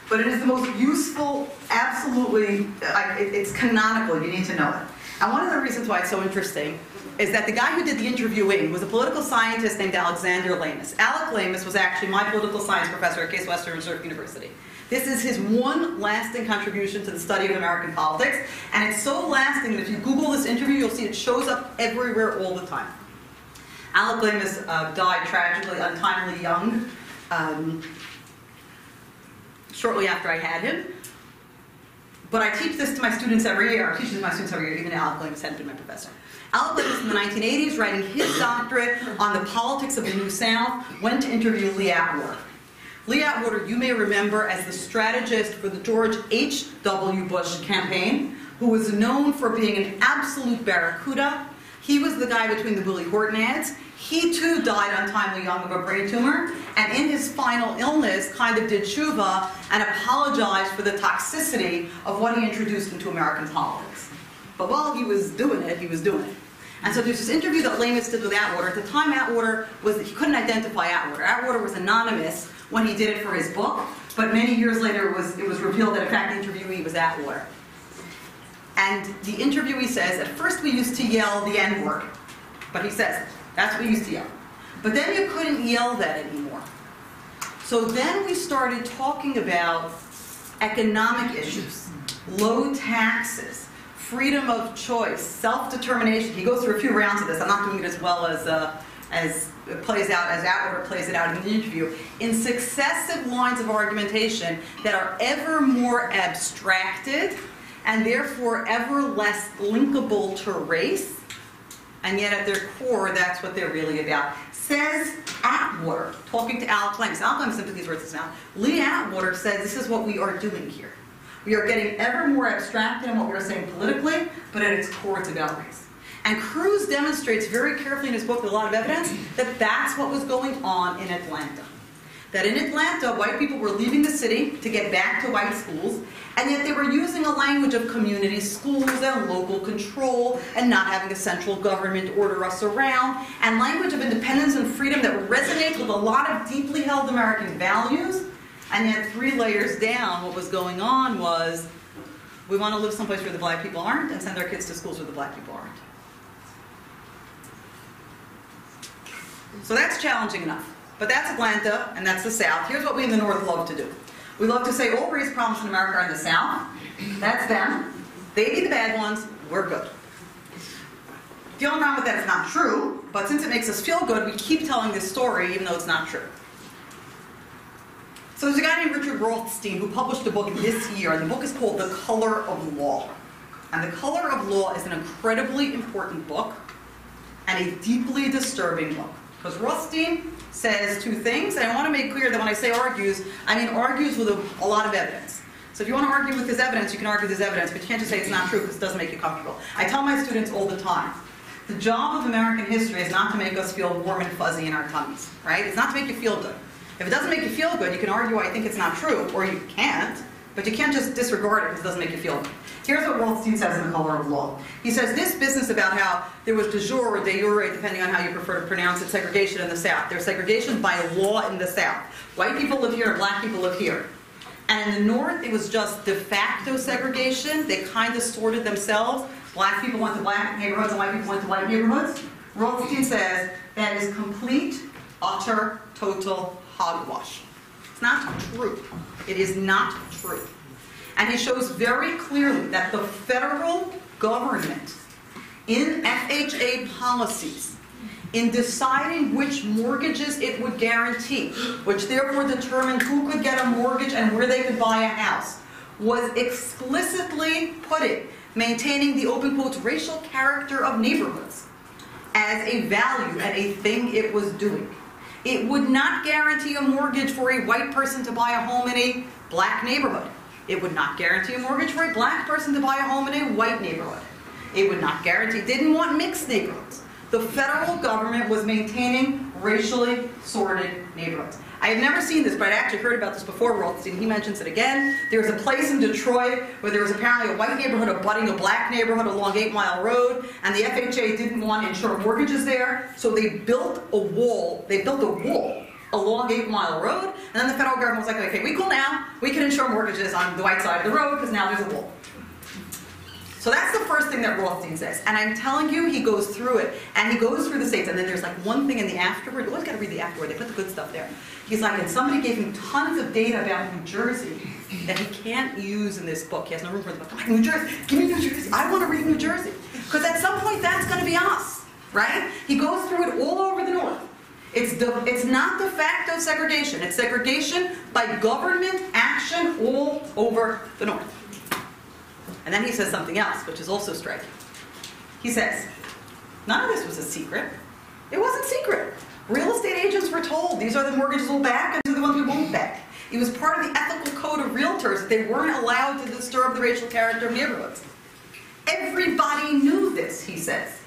S2: but it is the most useful, absolutely, it's canonical, you need to know it. And one of the reasons why it's so interesting is that the guy who did the interviewing was a political scientist named Alexander Lamis. Alec Lamis was actually my political science professor at Case Western Reserve University. This is his one lasting contribution to the study of American politics, and it's so lasting that if you Google this interview, you'll see it shows up everywhere all the time. Alec Lamis uh, died tragically, untimely young, um, shortly after I had him. But I teach this to my students every year. I teach this to my students every year, even Alec Lamis had been my professor. Alec Lamis in the 1980s, writing his doctorate on the politics of the New South, went to interview Lee Atwater. Lee Atwater, you may remember as the strategist for the George H.W. Bush campaign, who was known for being an absolute barracuda. He was the guy between the Willie Horton ads. He too died untimely young of a brain tumor, and in his final illness, kind of did tshuva and apologized for the toxicity of what he introduced into American politics. But while he was doing it, he was doing it. And so there's this interview that Lamis did with Atwater. At the time, Atwater was he couldn't identify Atwater. Atwater was anonymous when he did it for his book, but many years later it was it was revealed that in fact the interviewee was Atwater. And the interviewee says, at first we used to yell the N word, but he says that's what we used to yell. But then you couldn't yell that anymore. So then we started talking about economic issues, low taxes, freedom of choice, self-determination. He goes through a few rounds of this. I'm not doing it as well as uh, as it plays out as Atwater plays it out in the interview in successive lines of argumentation that are ever more abstracted and therefore ever less linkable to race. And yet, at their core, that's what they're really about. Says Atwater, talking to Alec Lamis. Alec Lamis simply these words now. Lee Atwater says this is what we are doing here. We are getting ever more abstracted in what we're saying politically, but at its core, it's about race. And Kruse demonstrates very carefully in his book with a lot of evidence that that's what was going on in Atlanta. That in Atlanta, white people were leaving the city to get back to white schools, and yet they were using a language of community schools and local control and not having a central government order us around, and language of independence and freedom that resonates with a lot of deeply held American values. And yet, three layers down, what was going on was we want to live someplace where the black people aren't and send our kids to schools where the black people aren't. So that's challenging enough. But that's Atlanta, and that's the South. Here's what we in the North love to do. We love to say all race problems in America are in the South. That's them. They be the bad ones. We're good. The only problem with that is not true, but since it makes us feel good, we keep telling this story even though it's not true. So there's a guy named Richard Rothstein who published a book this year, and the book is called The Color of Law. And The Color of Law is an incredibly important book and a deeply disturbing book. Because Rothstein says two things, and I want to make clear that when I say argues, I mean argues with a, a lot of evidence. So if you want to argue with his evidence, you can argue with his evidence, but you can't just say it's not true because it doesn't make you comfortable. I tell my students all the time, the job of American history is not to make us feel warm and fuzzy in our tummies, right? It's not to make you feel good. If it doesn't make you feel good, you can argue you think it's not true, or you can't, but you can't just disregard it because it doesn't make you feel good. Here's what Rothstein says in The Color of Law. He says this business about how there was de jure or de jure, depending on how you prefer to pronounce it, segregation in the South. There's segregation by law in the South. White people live here black people live here. And in the North, it was just de facto segregation. They kind of sorted themselves. Black people went to black neighborhoods and white people went to white neighborhoods. Rothstein says that is complete, utter, total hogwash. It's not true. It is not true. And it shows very clearly that the federal government, in FHA policies, in deciding which mortgages it would guarantee, which therefore determined who could get a mortgage and where they could buy a house, was explicitly putting maintaining the open quotes racial character of neighborhoods as a value and a thing it was doing. It would not guarantee a mortgage for a white person to buy a home in a black neighborhood. It would not guarantee a mortgage for a black person to buy a home in a white neighborhood. It would not guarantee, didn't want mixed neighborhoods. The federal government was maintaining racially sorted neighborhoods. I have never seen this, but I actually heard about this before Rothstein. He mentions it again. There was a place in Detroit where there was apparently a white neighborhood abutting a black neighborhood along Eight Mile Road, and the FHA didn't want to insure mortgages there, so they built a wall. They built a wall along Eight Mile Road, and then the federal government was like, okay, we cool now. We can insure mortgages on the white side of the road because now there's a wall. So that's the first thing that Rothstein says. And I'm telling you, he goes through it. And he goes through the states. And then there's like one thing in the afterward. You always got to read the afterward. They put the good stuff there. He's like, and somebody gave him tons of data about New Jersey that he can't use in this book. He has no room for the book. I'm like, New Jersey, give me New Jersey. I want to read New Jersey. Because at some point, that's going to be us, right? He goes through it all over the North. It's, the, it's not de facto segregation. It's segregation by government action all over the North. And then he says something else, which is also striking. He says, none of this was a secret. It wasn't secret. Real estate agents were told these are the mortgages we'll back and these are the ones we won't back. It was part of the ethical code of realtors that they weren't allowed to disturb the racial character of neighborhoods. Everybody knew this, he says.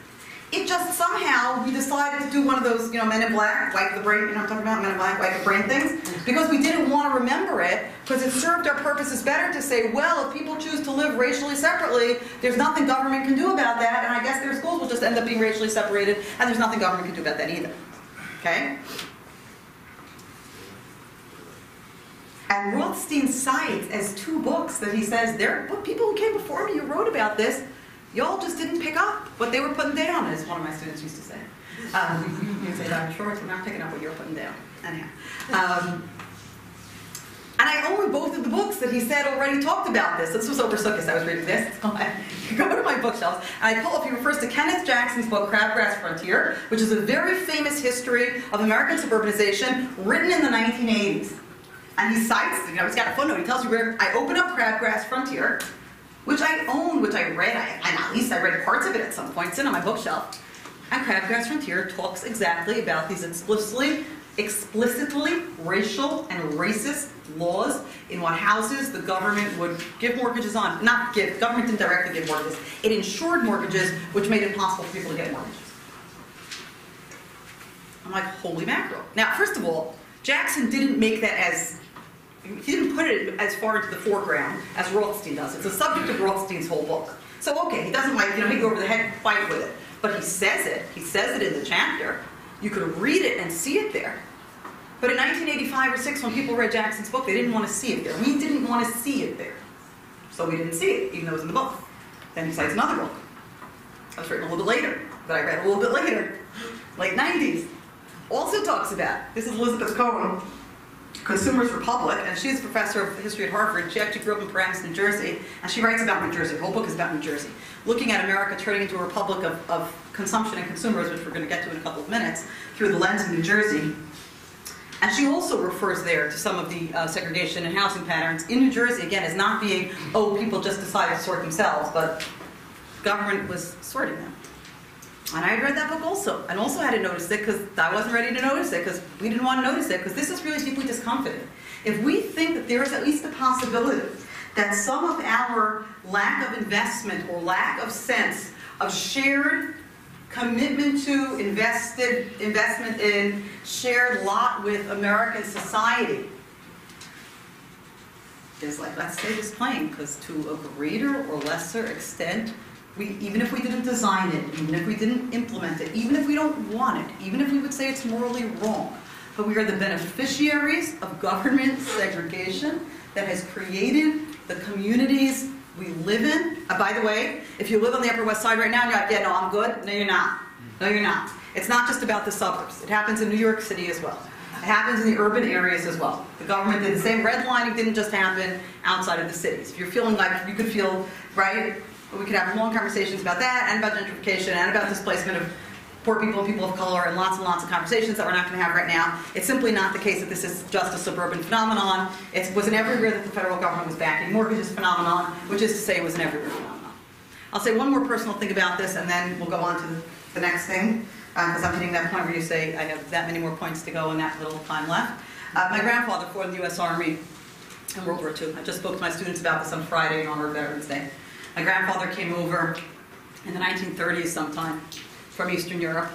S2: It just somehow we decided to do one of those, you know, Men in Black, wipe the brain, you know I'm talking about, Men in Black, wipe the brain things, because we didn't want to remember it, because it served our purposes better to say, well, if people choose to live racially separately, there's nothing government can do about that, and I guess their schools will just end up being racially separated, and there's nothing government can do about that either. Okay? And Rothstein cites as two books that he says, there, people who came before me who wrote about this, y'all just didn't pick up what they were putting down, as one of my students used to say. Um, you say, Dr. Schwartz, I'm not picking up what you're putting down. Anyhow. Um, and I own both of the books that he said already talked about this. This was over Sukkot, I was reading this. So go to my bookshelves, and I pull up, he refers to Kenneth Jackson's book, Crabgrass Frontier, which is a very famous history of American suburbanization written in the 1980s. And he cites, you know, he's got a footnote, he tells you where I open up Crabgrass Frontier, which I own, which I read, I, I, at least I read parts of it at some point, it's in on my bookshelf. And Crabgrass Frontier talks exactly about these explicitly, explicitly racial and racist laws in what houses the government would give mortgages on. Not give, government didn't directly give mortgages. It insured mortgages, which made it possible for people to get mortgages. I'm like, holy mackerel. Now, first of all, Jackson didn't make that as he didn't put it as far into the foreground as Rothstein does. It's the subject of Rothstein's whole book. So okay, he doesn't like, you know, he go over the head and fight with it. But he says it. He says it in the chapter. You could read it and see it there. But in 1985 or 6, when people read Jackson's book, they didn't want to see it there. We didn't want to see it there. So we didn't see it, even though it was in the book. Then he cites another book. I was written a little bit later, but I read a little bit later, late 90s. Also talks about, this is Elizabeth Cohen, Consumers Republic, and she's a professor of history at Harvard. She actually grew up in Paramus, New Jersey, and she writes about New Jersey. Her whole book is about New Jersey, looking at America turning into a republic of, of consumption and consumers, which we're going to get to in a couple of minutes, through the lens of New Jersey. And she also refers there to some of the uh, segregation and housing patterns in New Jersey, again, as not being, oh, people just decided to sort themselves, but government was sorting them. And I had read that book also, and also had to notice it because I wasn't ready to notice it because we didn't want to notice it because this is really deeply discomforting. If we think that there is at least a possibility that some of our lack of investment or lack of sense of shared commitment to invested investment in shared lot with American society is like let's say this because to a greater or lesser extent we, even if we didn't design it, even if we didn't implement it, even if we don't want it, even if we would say it's morally wrong, but we are the beneficiaries of government segregation that has created the communities we live in. Uh, by the way, if you live on the Upper West Side right now, you're like, yeah, no, I'm good. No, you're not. No, you're not. It's not just about the suburbs. It happens in New York City as well. It happens in the urban areas as well. The government did the same. Redlining didn't just happen outside of the cities. If you're feeling like you could feel, right, we could have long conversations about that and about gentrification and about displacement of poor people and people of color and lots and lots of conversations that we're not going to have right now. It's simply not the case that this is just a suburban phenomenon. It was an everywhere that the federal government was backing mortgages phenomenon, which is to say it was an everywhere phenomenon. I'll say one more personal thing about this and then we'll go on to the next thing because uh, I'm hitting that point where you say I have that many more points to go and that little time left. Uh, my grandfather fought in the U.S. Army in World War II. I just spoke to my students about this on Friday in honor of Veterans Day. My grandfather came over in the 1930s sometime from Eastern Europe.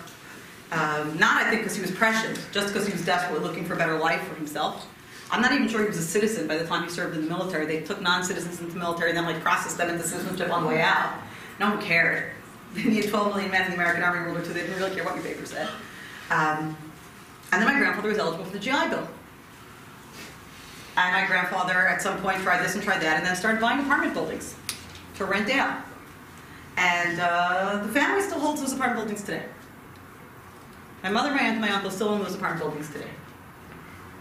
S2: Um, not, I think, because he was prescient, just because he was desperately looking for a better life for himself. I'm not even sure he was a citizen by the time he served in the military. They took non-citizens into the military and then like processed them into citizenship on the way out. No one cared. They had 12 million men in the American Army in World War II. They didn't really care what your paper said. Um, and then my grandfather was eligible for the GI Bill. And my grandfather at some point tried this and tried that and then started buying apartment buildings to rent out. And uh, the family still holds those apartment buildings today. My mother, my aunt, and my uncle still own those apartment buildings today.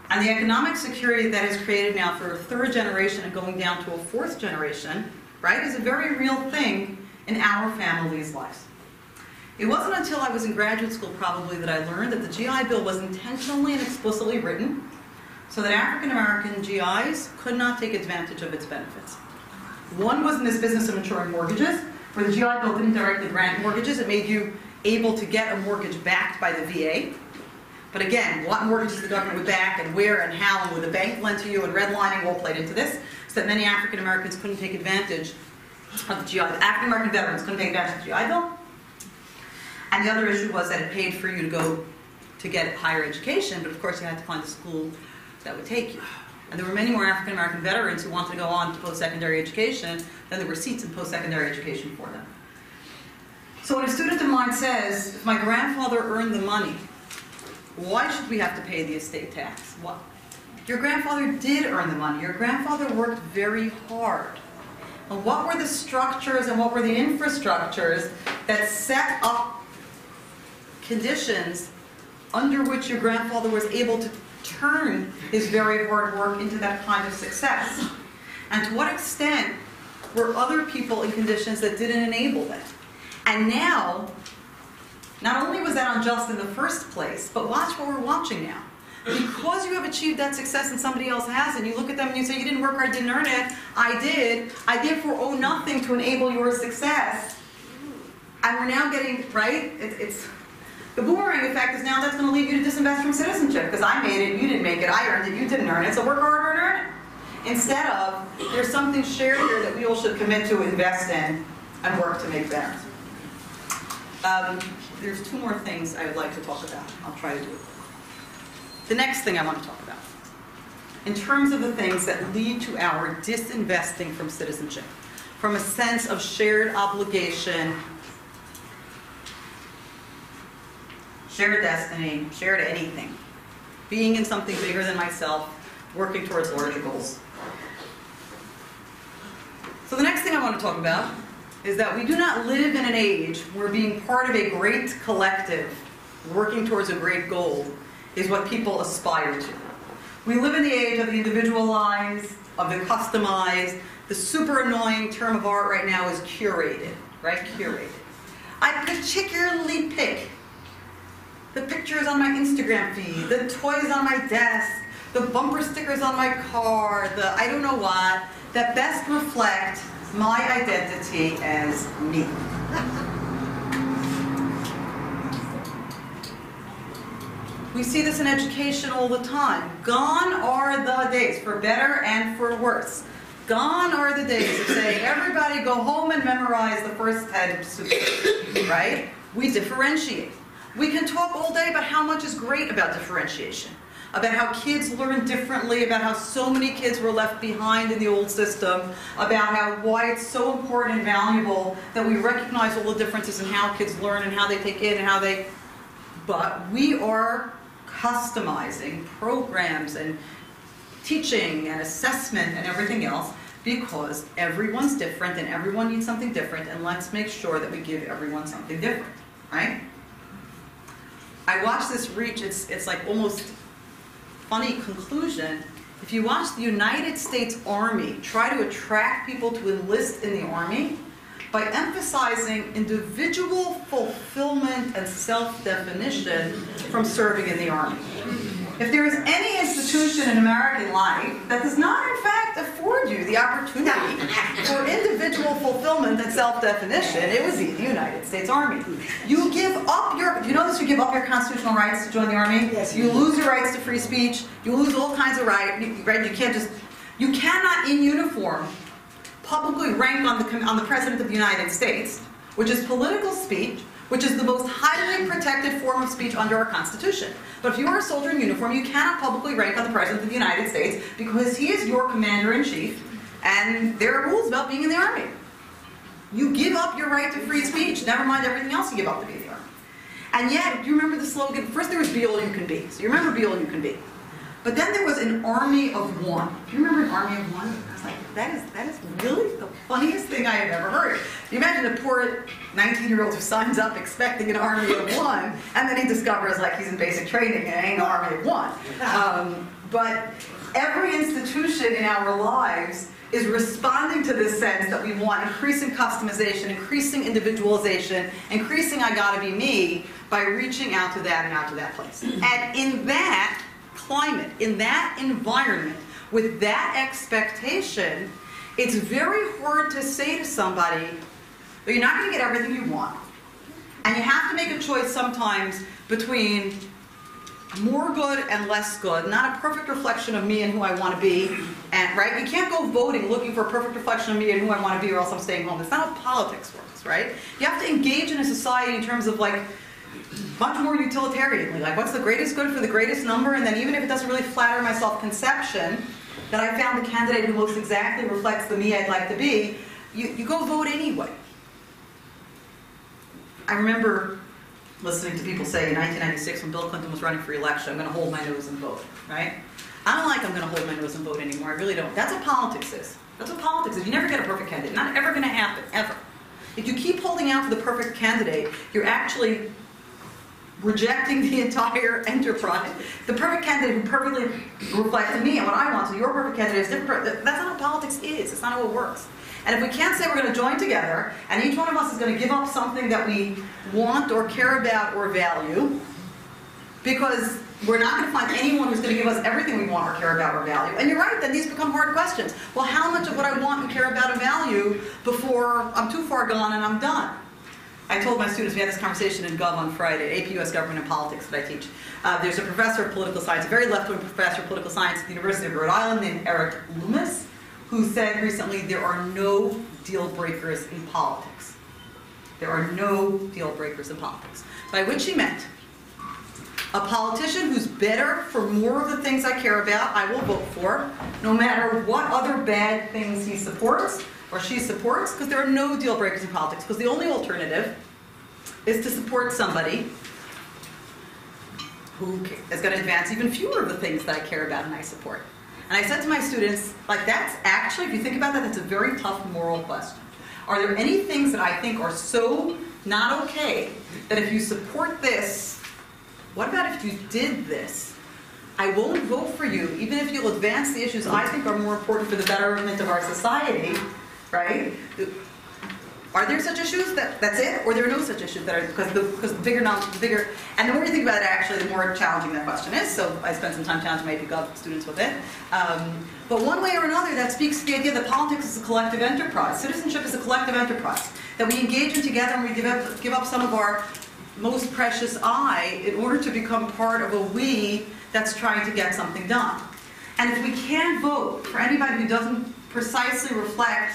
S2: And the economic security that is created now for a third generation and going down to a fourth generation, right, is a very real thing in our family's lives. It wasn't until I was in graduate school probably that I learned that the GI Bill was intentionally and explicitly written so that African American GIs could not take advantage of its benefits. One was in this business of insuring mortgages, where the GI Bill didn't directly grant mortgages, it made you able to get a mortgage backed by the VA. But again, what mortgages the government would back and where and how and would the bank lend to you and redlining all played into this, so that many African Americans couldn't take advantage of the GI. African American veterans couldn't take advantage of the GI Bill. And the other issue was that it paid for you to go to get higher education, but of course you had to find a school that would take you. And there were many more African American veterans who wanted to go on to post-secondary education than there were seats in post-secondary education for them. So when a student of mine says, if my grandfather earned the money, why should we have to pay the estate tax? What? Your grandfather did earn the money. Your grandfather worked very hard. And what were the structures and what were the infrastructures that set up conditions under which your grandfather was able to turn his very hard work into that kind of success? And to what extent were other people in conditions that didn't enable that? And now, not only was that unjust in the first place, but watch what we're watching now. Because you have achieved that success and somebody else hasn't, you look at them and you say, You didn't work hard, didn't earn it. I did. I therefore owe nothing to enable your success. And we're now getting, right? It, it's the boomerang effect is now that's going to lead you to disinvest from citizenship because I made it, you didn't make it, I earned it, you didn't earn it, so work harder and earn it. Instead of, there's something shared here that we all should commit to invest in and work to make better. Um, there's two more things I would like to talk about. I'll try to do it. The next thing I want to talk about, in terms of the things that lead to our disinvesting from citizenship, from a sense of shared obligation, shared destiny, shared anything, being in something bigger than myself, working towards larger goals. So the next thing I want to talk about is that we do not live in an age where being part of a great collective, working towards a great goal, is what people aspire to. We live in the age of the individualized, of the customized. The super annoying term of art right now is curated, right? Curated. I particularly pick the pictures on my Instagram feed, the toys on my desk, the bumper stickers on my car, the I don't know what, that best reflect my identity as me. We see this in education all the time. Gone are the days, for better and for worse. Gone are the days of saying, everybody go home and memorize the first 10 right? We differentiate. We can talk all day about how much is great about differentiation, about how kids learn differently, about how so many kids were left behind in the old system, about how why it's so important and valuable that we recognize all the differences in how kids learn and how they take in and how they but we are customizing programs and teaching and assessment and everything else because everyone's different and everyone needs something different and let's make sure that we give everyone something different, right? I watched this reach, it's, it's like almost funny conclusion. If you watch the United States Army try to attract people to enlist in the Army, by emphasizing individual fulfillment and self-definition from serving in the Army. If there is any institution in American life that does not, in fact, afford you the opportunity for individual fulfillment and self-definition, it was the United States Army. You give up your, you know this? You give up your constitutional rights to join the Army.
S3: Yes.
S2: You lose your rights to free speech. You lose all kinds of rights. Right? You can't just, you cannot in uniform publicly rank on the, on the President of the United States, which is political speech, which is the most highly protected form of speech under our Constitution. But if you are a soldier in uniform, you cannot publicly rank on the President of the United States because he is your commander in chief, and there are rules about being in the Army. You give up your right to free speech, never mind everything else you give up to be in the Army. And yet, do you remember the slogan? First there was Be All You Can Be. So you remember Be All You Can Be. But then there was an army of one. Do you remember an army of one? Was like, that is that is really the funniest thing I have ever heard. You imagine a poor 19-year-old who signs up expecting an army of one, and then he discovers like he's in basic training and ain't an army of one. Um, but every institution in our lives is responding to this sense that we want increasing customization, increasing individualization, increasing I gotta be me by reaching out to that and out to that place. And in that climate, in that environment, with that expectation, it's very hard to say to somebody, "Well, you're not gonna get everything you want. And you have to make a choice sometimes between more good and less good, not a perfect reflection of me and who I want to be. And right, you can't go voting looking for a perfect reflection of me and who I want to be, or else I'm staying home. That's not how politics works, right? You have to engage in a society in terms of like much more utilitarianly, like what's the greatest good for the greatest number, and then even if it doesn't really flatter my self-conception, that I found the candidate who most exactly reflects the me I'd like to be, you, you go vote anyway. I remember listening to people say in 1996 when Bill Clinton was running for election, I'm going to hold my nose and vote, right? I don't like I'm going to hold my nose and vote anymore. I really don't. That's what politics is. That's what politics is. You never get a perfect candidate. Not ever going to happen, ever. If you keep holding out for the perfect candidate, you're actually rejecting the entire enterprise. The perfect candidate who perfectly reflects me and what I want, so your perfect candidate is different. That's not what politics is. It's not how it works. And if we can't say we're going to join together, and each one of us is going to give up something that we want or care about or value, because we're not going to find anyone who's going to give us everything we want or care about or value. And you're right, then these become hard questions. Well, how much of what I want and care about and value before I'm too far gone and I'm done? I told my students, we had this conversation in Gov on Friday, AP US Government and Politics that I teach. Uh, there's a professor of political science, a very left-wing professor of political science at the University of Rhode Island named Erik Loomis, who said recently there are no deal breakers in politics. There are no deal breakers in politics. By which he meant a politician who's better for more of the things I care about, I will vote for, no matter what other bad things he supports or she supports, because there are no deal breakers in politics, because the only alternative is to support somebody who is going to advance even fewer of the things that I care about and I support. And I said to my students, like that's actually, if you think about that, that's a very tough moral question. Are there any things that I think are so not okay that if you support this, what about if you did this? I won't vote for you, even if you'll advance the issues I think are more important for the betterment of our society, right? Are there such issues that that's it, or there are no such issues that are because the because the bigger not the bigger and the more you think about it, actually, the more challenging that question is. So I spent some time challenging my Gov students with it. Um, but one way or another, that speaks to the idea that politics is a collective enterprise. Citizenship is a collective enterprise that we engage in together and we give up give up some of our most precious I in order to become part of a we that's trying to get something done. And if we can't vote for anybody who doesn't precisely reflect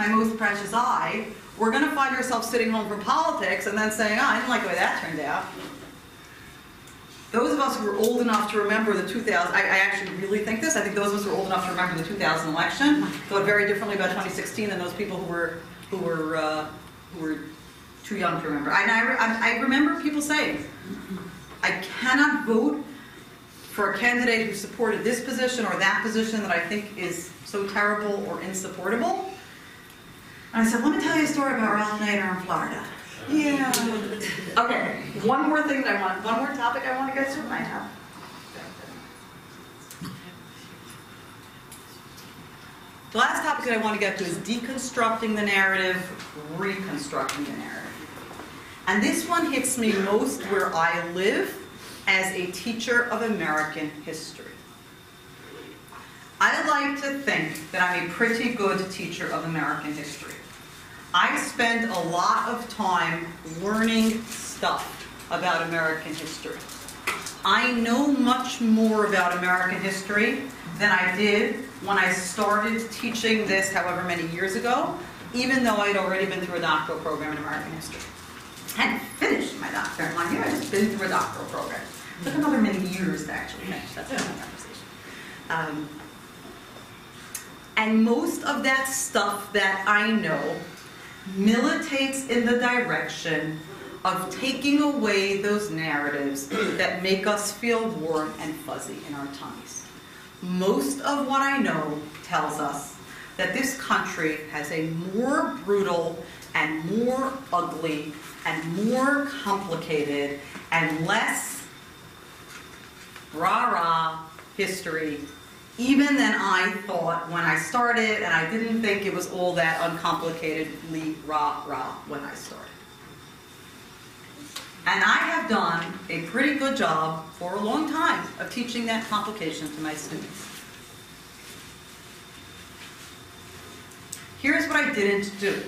S2: my most precious I, we're going to find ourselves sitting home from politics and then saying, oh, I didn't like the way that turned out. Those of us who are old enough to remember the 2000, I, I actually really think this, I think those of us who are old enough to remember the 2000 election thought very differently about 2016 than those people who were, who were, uh, who were too young to remember. I, I, I remember people saying, I cannot vote for a candidate who supported this position or that position that I think is so terrible or insupportable. I said, let me tell you a story about Ralph Nader in Florida. Yeah. Okay, one more thing that I want, one more topic I want to get to right now. The last topic that I want to get to is deconstructing the narrative, reconstructing the narrative. And this one hits me most where I live as a teacher of American history. I like to think that I'm a pretty good teacher of American history. I spend a lot of time learning stuff about American history. I know much more about American history than I did when I started teaching this however many years ago, even though I'd already been through a doctoral program in American history. I hadn't finished my doctorate, mind you, I just been through a doctoral program. Took another many years to actually finish, that's another conversation. Um, and most of that stuff that I know militates in the direction of taking away those narratives that make us feel warm and fuzzy in our tummies. Most of what I know tells us that this country has a more brutal and more ugly and more complicated and less rah-rah history even than I thought when I started, and I didn't think it was all that uncomplicatedly rah-rah when I started. And I have done a pretty good job for a long time of teaching that complication to my students. Here's what I didn't do,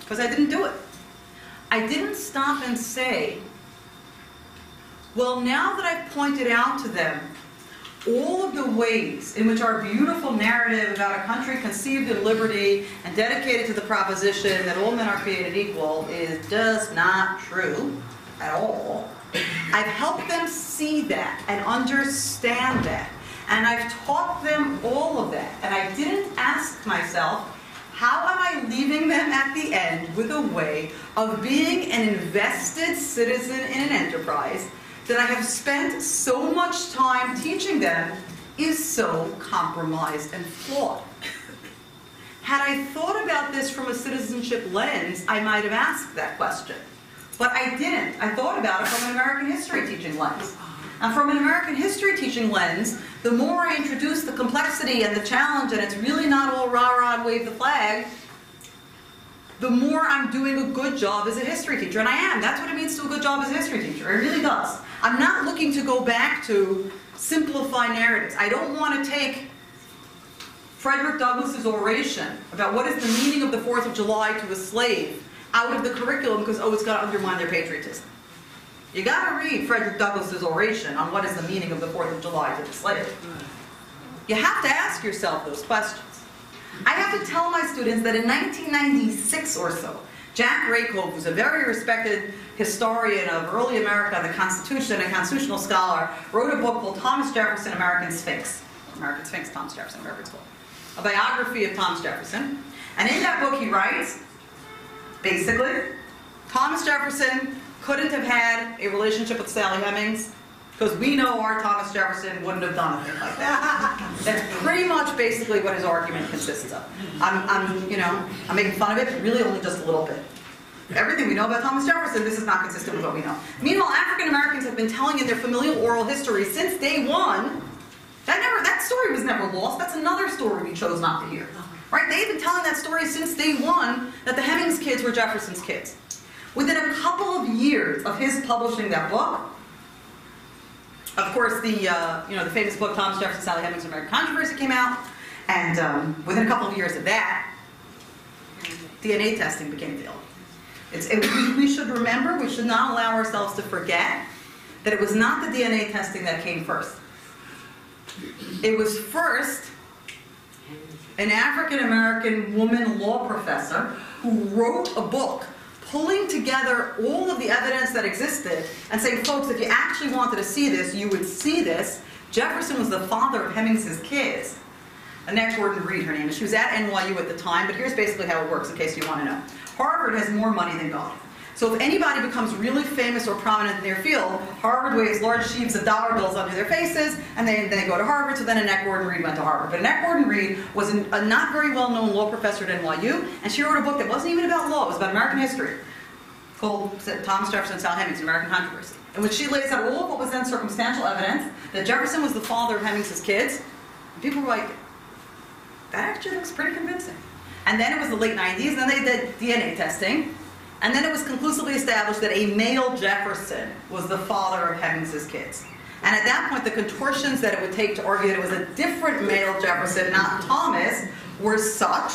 S2: because I didn't do it. I didn't stop and say, well, now that I've pointed out to them all of the ways in which our beautiful narrative about a country conceived in liberty and dedicated to the proposition that all men are created equal is just not true at all. I've helped them see that and understand that. And I've taught them all of that. And I didn't ask myself, how am I leaving them at the end with a way of being an invested citizen in an enterprise that I have spent so much time teaching them is so compromised and flawed? Had I thought about this from a citizenship lens, I might have asked that question. But I didn't. I thought about it from an American history teaching lens. And from an American history teaching lens, the more I introduce the complexity and the challenge, and it's really not all rah-rah and wave the flag, the more I'm doing a good job as a history teacher. And I am. That's what it means to do a good job as a history teacher. It really does. I'm not looking to go back to simplify narratives. I don't want to take Frederick Douglass's oration about what is the meaning of the 4th of July to a slave out of the curriculum because, oh, it's got to undermine their patriotism. You got to read Frederick Douglass's oration on what is the meaning of the 4th of July to the slave. You have to ask yourself those questions. I have to tell my students that in 1996 or so, Jack Rakove, who's a very respected historian of early America, the Constitution, and constitutional scholar, wrote a book called Thomas Jefferson, American Sphinx. American Sphinx, Thomas Jefferson, whatever it's called. A biography of Thomas Jefferson. And in that book he writes, basically, Thomas Jefferson couldn't have had a relationship with Sally Hemings because we know our Thomas Jefferson wouldn't have done a thing like that. That's pretty much basically what his argument consists of. I'm, I'm, you know, I'm making fun of it, really only just a little bit. Everything we know about Thomas Jefferson, this is not consistent with what we know. Meanwhile, African Americans have been telling in their familial oral history since day one. That never, that story was never lost. That's another story we chose not to hear. Right? They've been telling that story since day one that the Hemings kids were Jefferson's kids. Within a couple of years of his publishing that book, of course, the uh, you know the famous book Thomas Jefferson, Sally Hemings, American Controversy came out, and um, within a couple of years of that, DNA testing became. It's, it, we should remember, we should not allow ourselves to forget that it was not the DNA testing that came first. It was first an African American woman law professor who wrote a book pulling together all of the evidence that existed and saying, folks, if you actually wanted to see this, you would see this. Jefferson was the father of Hemings's kids. the Annette Gordon Reed, her name is. She was at NYU at the time, but here's basically how it works in case you want to know. Harvard has more money than God. So if anybody becomes really famous or prominent in their field, Harvard waves large sheaves of dollar bills under their faces, and then they go to Harvard. So then Annette Gordon Reed went to Harvard. But Annette Gordon Reed was an, a not very well-known law professor at NYU, and she wrote a book that wasn't even about law; it was about American history, called Thomas Jefferson and Sal Hemings: American Controversy, in which she lays out all of what was then circumstantial evidence that Jefferson was the father of Hemings's kids. And people were like, "That actually looks pretty convincing." And then it was the late 90s, and then they did DNA testing. And then it was conclusively established that a male Jefferson was the father of Hemings's kids. And at that point, the contortions that it would take to argue that it was a different male Jefferson, not Thomas, were such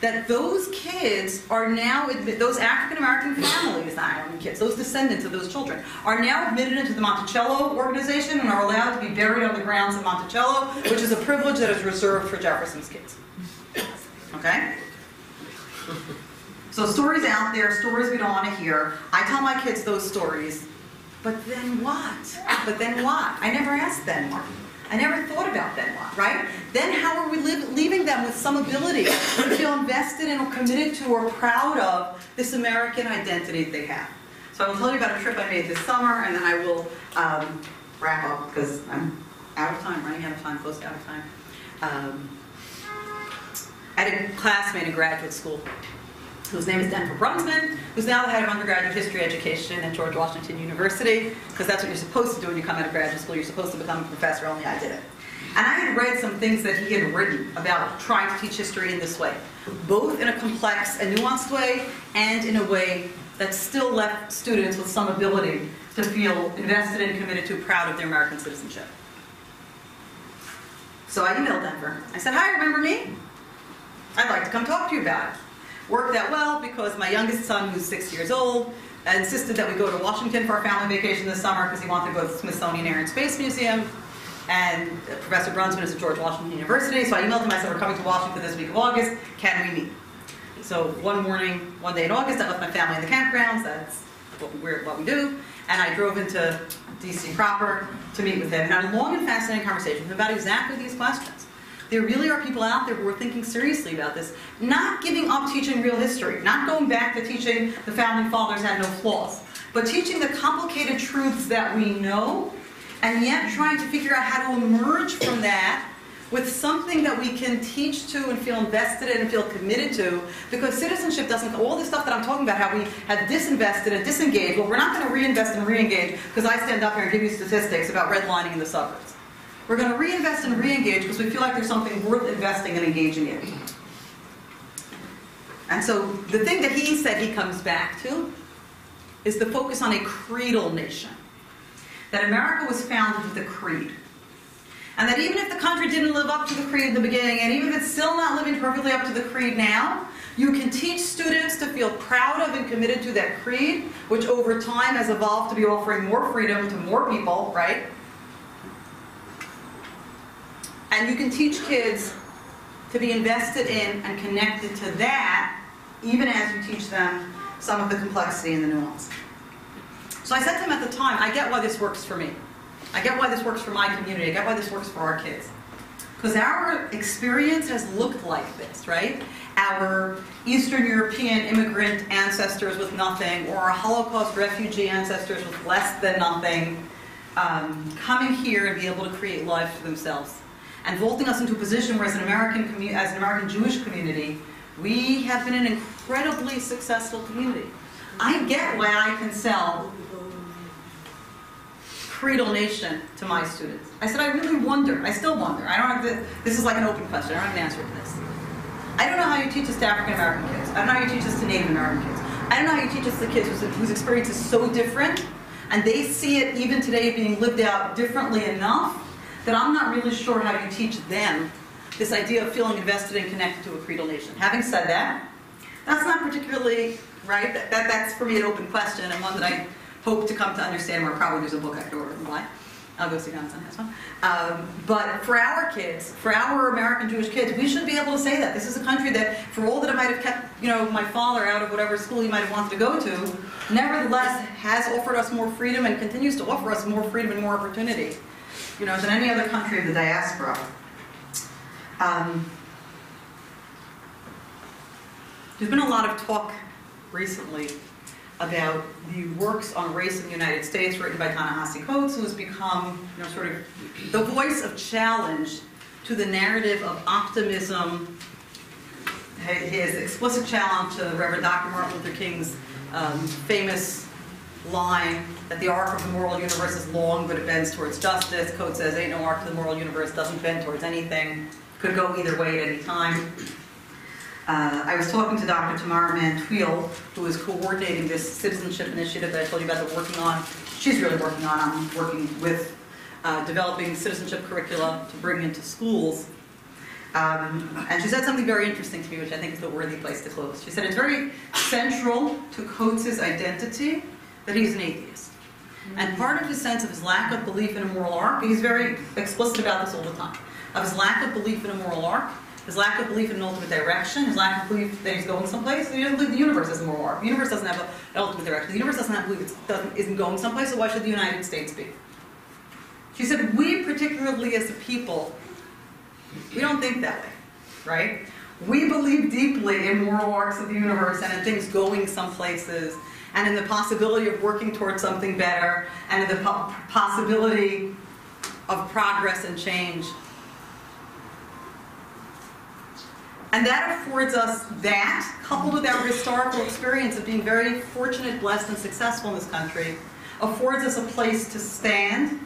S2: that those kids are now, those African American families, African kids, those descendants of those children, are now admitted into the Monticello organization and are allowed to be buried on the grounds of Monticello, which is a privilege that is reserved for Jefferson's kids. Okay? So stories out there, stories we don't want to hear. I tell my kids those stories, but then what? But then what? I never asked then what. I never thought about then what, right? Then how are we leaving them with some ability to feel invested in or committed to or proud of this American identity they have? So I will tell you about a trip I made this summer, and then I will um, wrap up because I'm out of time, running out of time, close to out of time. Um, I had a classmate in graduate school whose name is Denver Brunsman, who's now the head of undergraduate history education at George Washington University, because that's what you're supposed to do when you come out of graduate school. You're supposed to become a professor, only I did it. And I had read some things that he had written about trying to teach history in this way, both in a complex and nuanced way, and in a way that still left students with some ability to feel invested and committed to, proud of their American citizenship. So I emailed Denver. I said, hi, remember me? I'd like to come talk to you about it. Worked out well because my youngest son, who's six years old, insisted that we go to Washington for our family vacation this summer because he wanted to go to the Smithsonian Air and Space Museum. And Professor Brunsman is at George Washington University, so I emailed him. I said, we're coming to Washington this week of August. Can we meet? So one morning, one day in August, I left my family in the campgrounds. That's what we, what we do. And I drove into DC proper to meet with him. And had a long and fascinating conversation about exactly these questions. There really are people out there who are thinking seriously about this, not giving up teaching real history, not going back to teaching the founding fathers had no flaws, but teaching the complicated truths that we know, and yet trying to figure out how to emerge from that with something that we can teach to and feel invested in and feel committed to, because citizenship doesn't, all this stuff that I'm talking about, how we have disinvested and disengaged, well, we're not going to reinvest and re-engage because I stand up here and give you statistics about redlining in the suburbs. We're going to reinvest and re-engage because we feel like there's something worth investing and engaging in. And so the thing that he said he comes back to is the focus on a creedal nation. That America was founded with a creed. And that even if the country didn't live up to the creed in the beginning, and even if it's still not living perfectly up to the creed now, you can teach students to feel proud of and committed to that creed, which over time has evolved to be offering more freedom to more people, right? And you can teach kids to be invested in and connected to that, even as you teach them some of the complexity and the nuance. So I said to him at the time, I get why this works for me. I get why this works for my community. I get why this works for our kids. Because our experience has looked like this, right? Our Eastern European immigrant ancestors with nothing, or our Holocaust refugee ancestors with less than nothing, um, coming here and be able to create lives for themselves and vaulting us into a position where as an American, as an American Jewish community, we have been an incredibly successful community. I get why I can sell creedal nation to my students. I said, I really wonder, I still wonder, I don't have this is like an open question, I don't have an answer to this. I don't know how you teach this to African American kids. I don't know how you teach this to Native American kids. I don't know how you teach this to kids whose, whose experience is so different, and they see it even today being lived out differently enough that I'm not really sure how you teach them this idea of feeling invested and connected to a creedal nation. Having said that, that's not particularly right. That, that, that's for me an open question and one that I hope to come to understand. Where probably there's a book I could order and buy. I'll go see Johnson has one. Um, but for our kids, for our American Jewish kids, we should be able to say that this is a country that, for all that it might have kept, you know, my father out of whatever school he might have wanted to go to, nevertheless has offered us more freedom and continues to offer us more freedom and more opportunity you know, than any other country of the diaspora. Um, there's been a lot of talk recently about the works on race in the United States written by Ta-Nehisi Coates, who has become, you know, sort of the voice of challenge to the narrative of optimism, his explicit challenge to Reverend Dr. Martin Luther King's um, famous line that the arc of the moral universe is long, but it bends towards justice. Coates says, ain't no arc to the moral universe, doesn't bend towards anything. Could go either way at any time. Uh, I was talking to Dr. Tamara Mann Tweel, who is coordinating this citizenship initiative that I told you about that working on. She's really working on, I'm working with uh, developing citizenship curricula to bring into schools. Um, and she said something very interesting to me, which I think is a worthy place to close. She said it's very central to Coates' identity that he's an atheist. And part of his sense of his lack of belief in a moral arc, he's very explicit about this all the time, of his lack of belief in a moral arc, his lack of belief in an ultimate direction, his lack of belief that he's going someplace. He doesn't believe the universe is more. Moral. arc. The universe doesn't have a- an ultimate direction. The universe doesn't have believe it isn't going someplace, so why should the United States be? She said, we particularly as a people, we don't think that way, right? We believe deeply in moral arcs of the universe and in things going some places and in the possibility of working towards something better and in the po- possibility of progress and change. And that affords us that, coupled with our historical experience of being very fortunate, blessed, and successful in this country, affords us a place to stand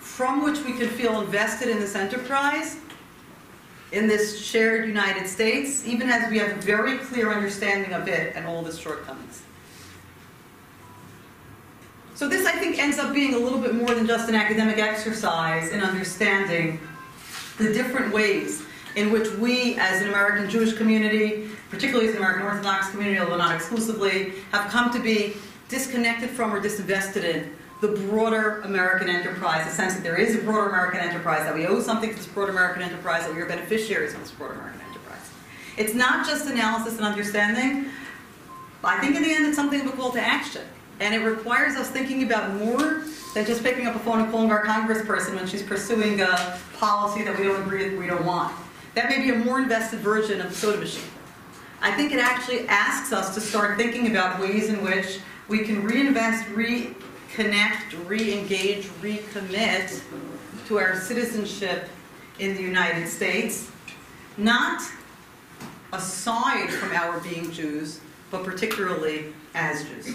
S2: from which we can feel invested in this enterprise, in this shared United States, even as we have a very clear understanding of it and all of its shortcomings. So this, I think, ends up being a little bit more than just an academic exercise in understanding the different ways in which we, as an American Jewish community, particularly as an American Orthodox community, although not exclusively, have come to be disconnected from or disinvested in the broader American enterprise, the sense that there is a broader American enterprise, that we owe something to this broader American enterprise, that we are beneficiaries of this broader American enterprise. It's not just analysis and understanding. I think in the end, it's something of a call to action. And it requires us thinking about more than just picking up a phone and calling our congressperson when she's pursuing a policy that we don't agree with, we don't want. That may be a more invested version of the soda machine. I think it actually asks us to start thinking about ways in which we can reinvest, reconnect, re-engage, recommit to our citizenship in the United States, not aside from our being Jews, but particularly as Jews.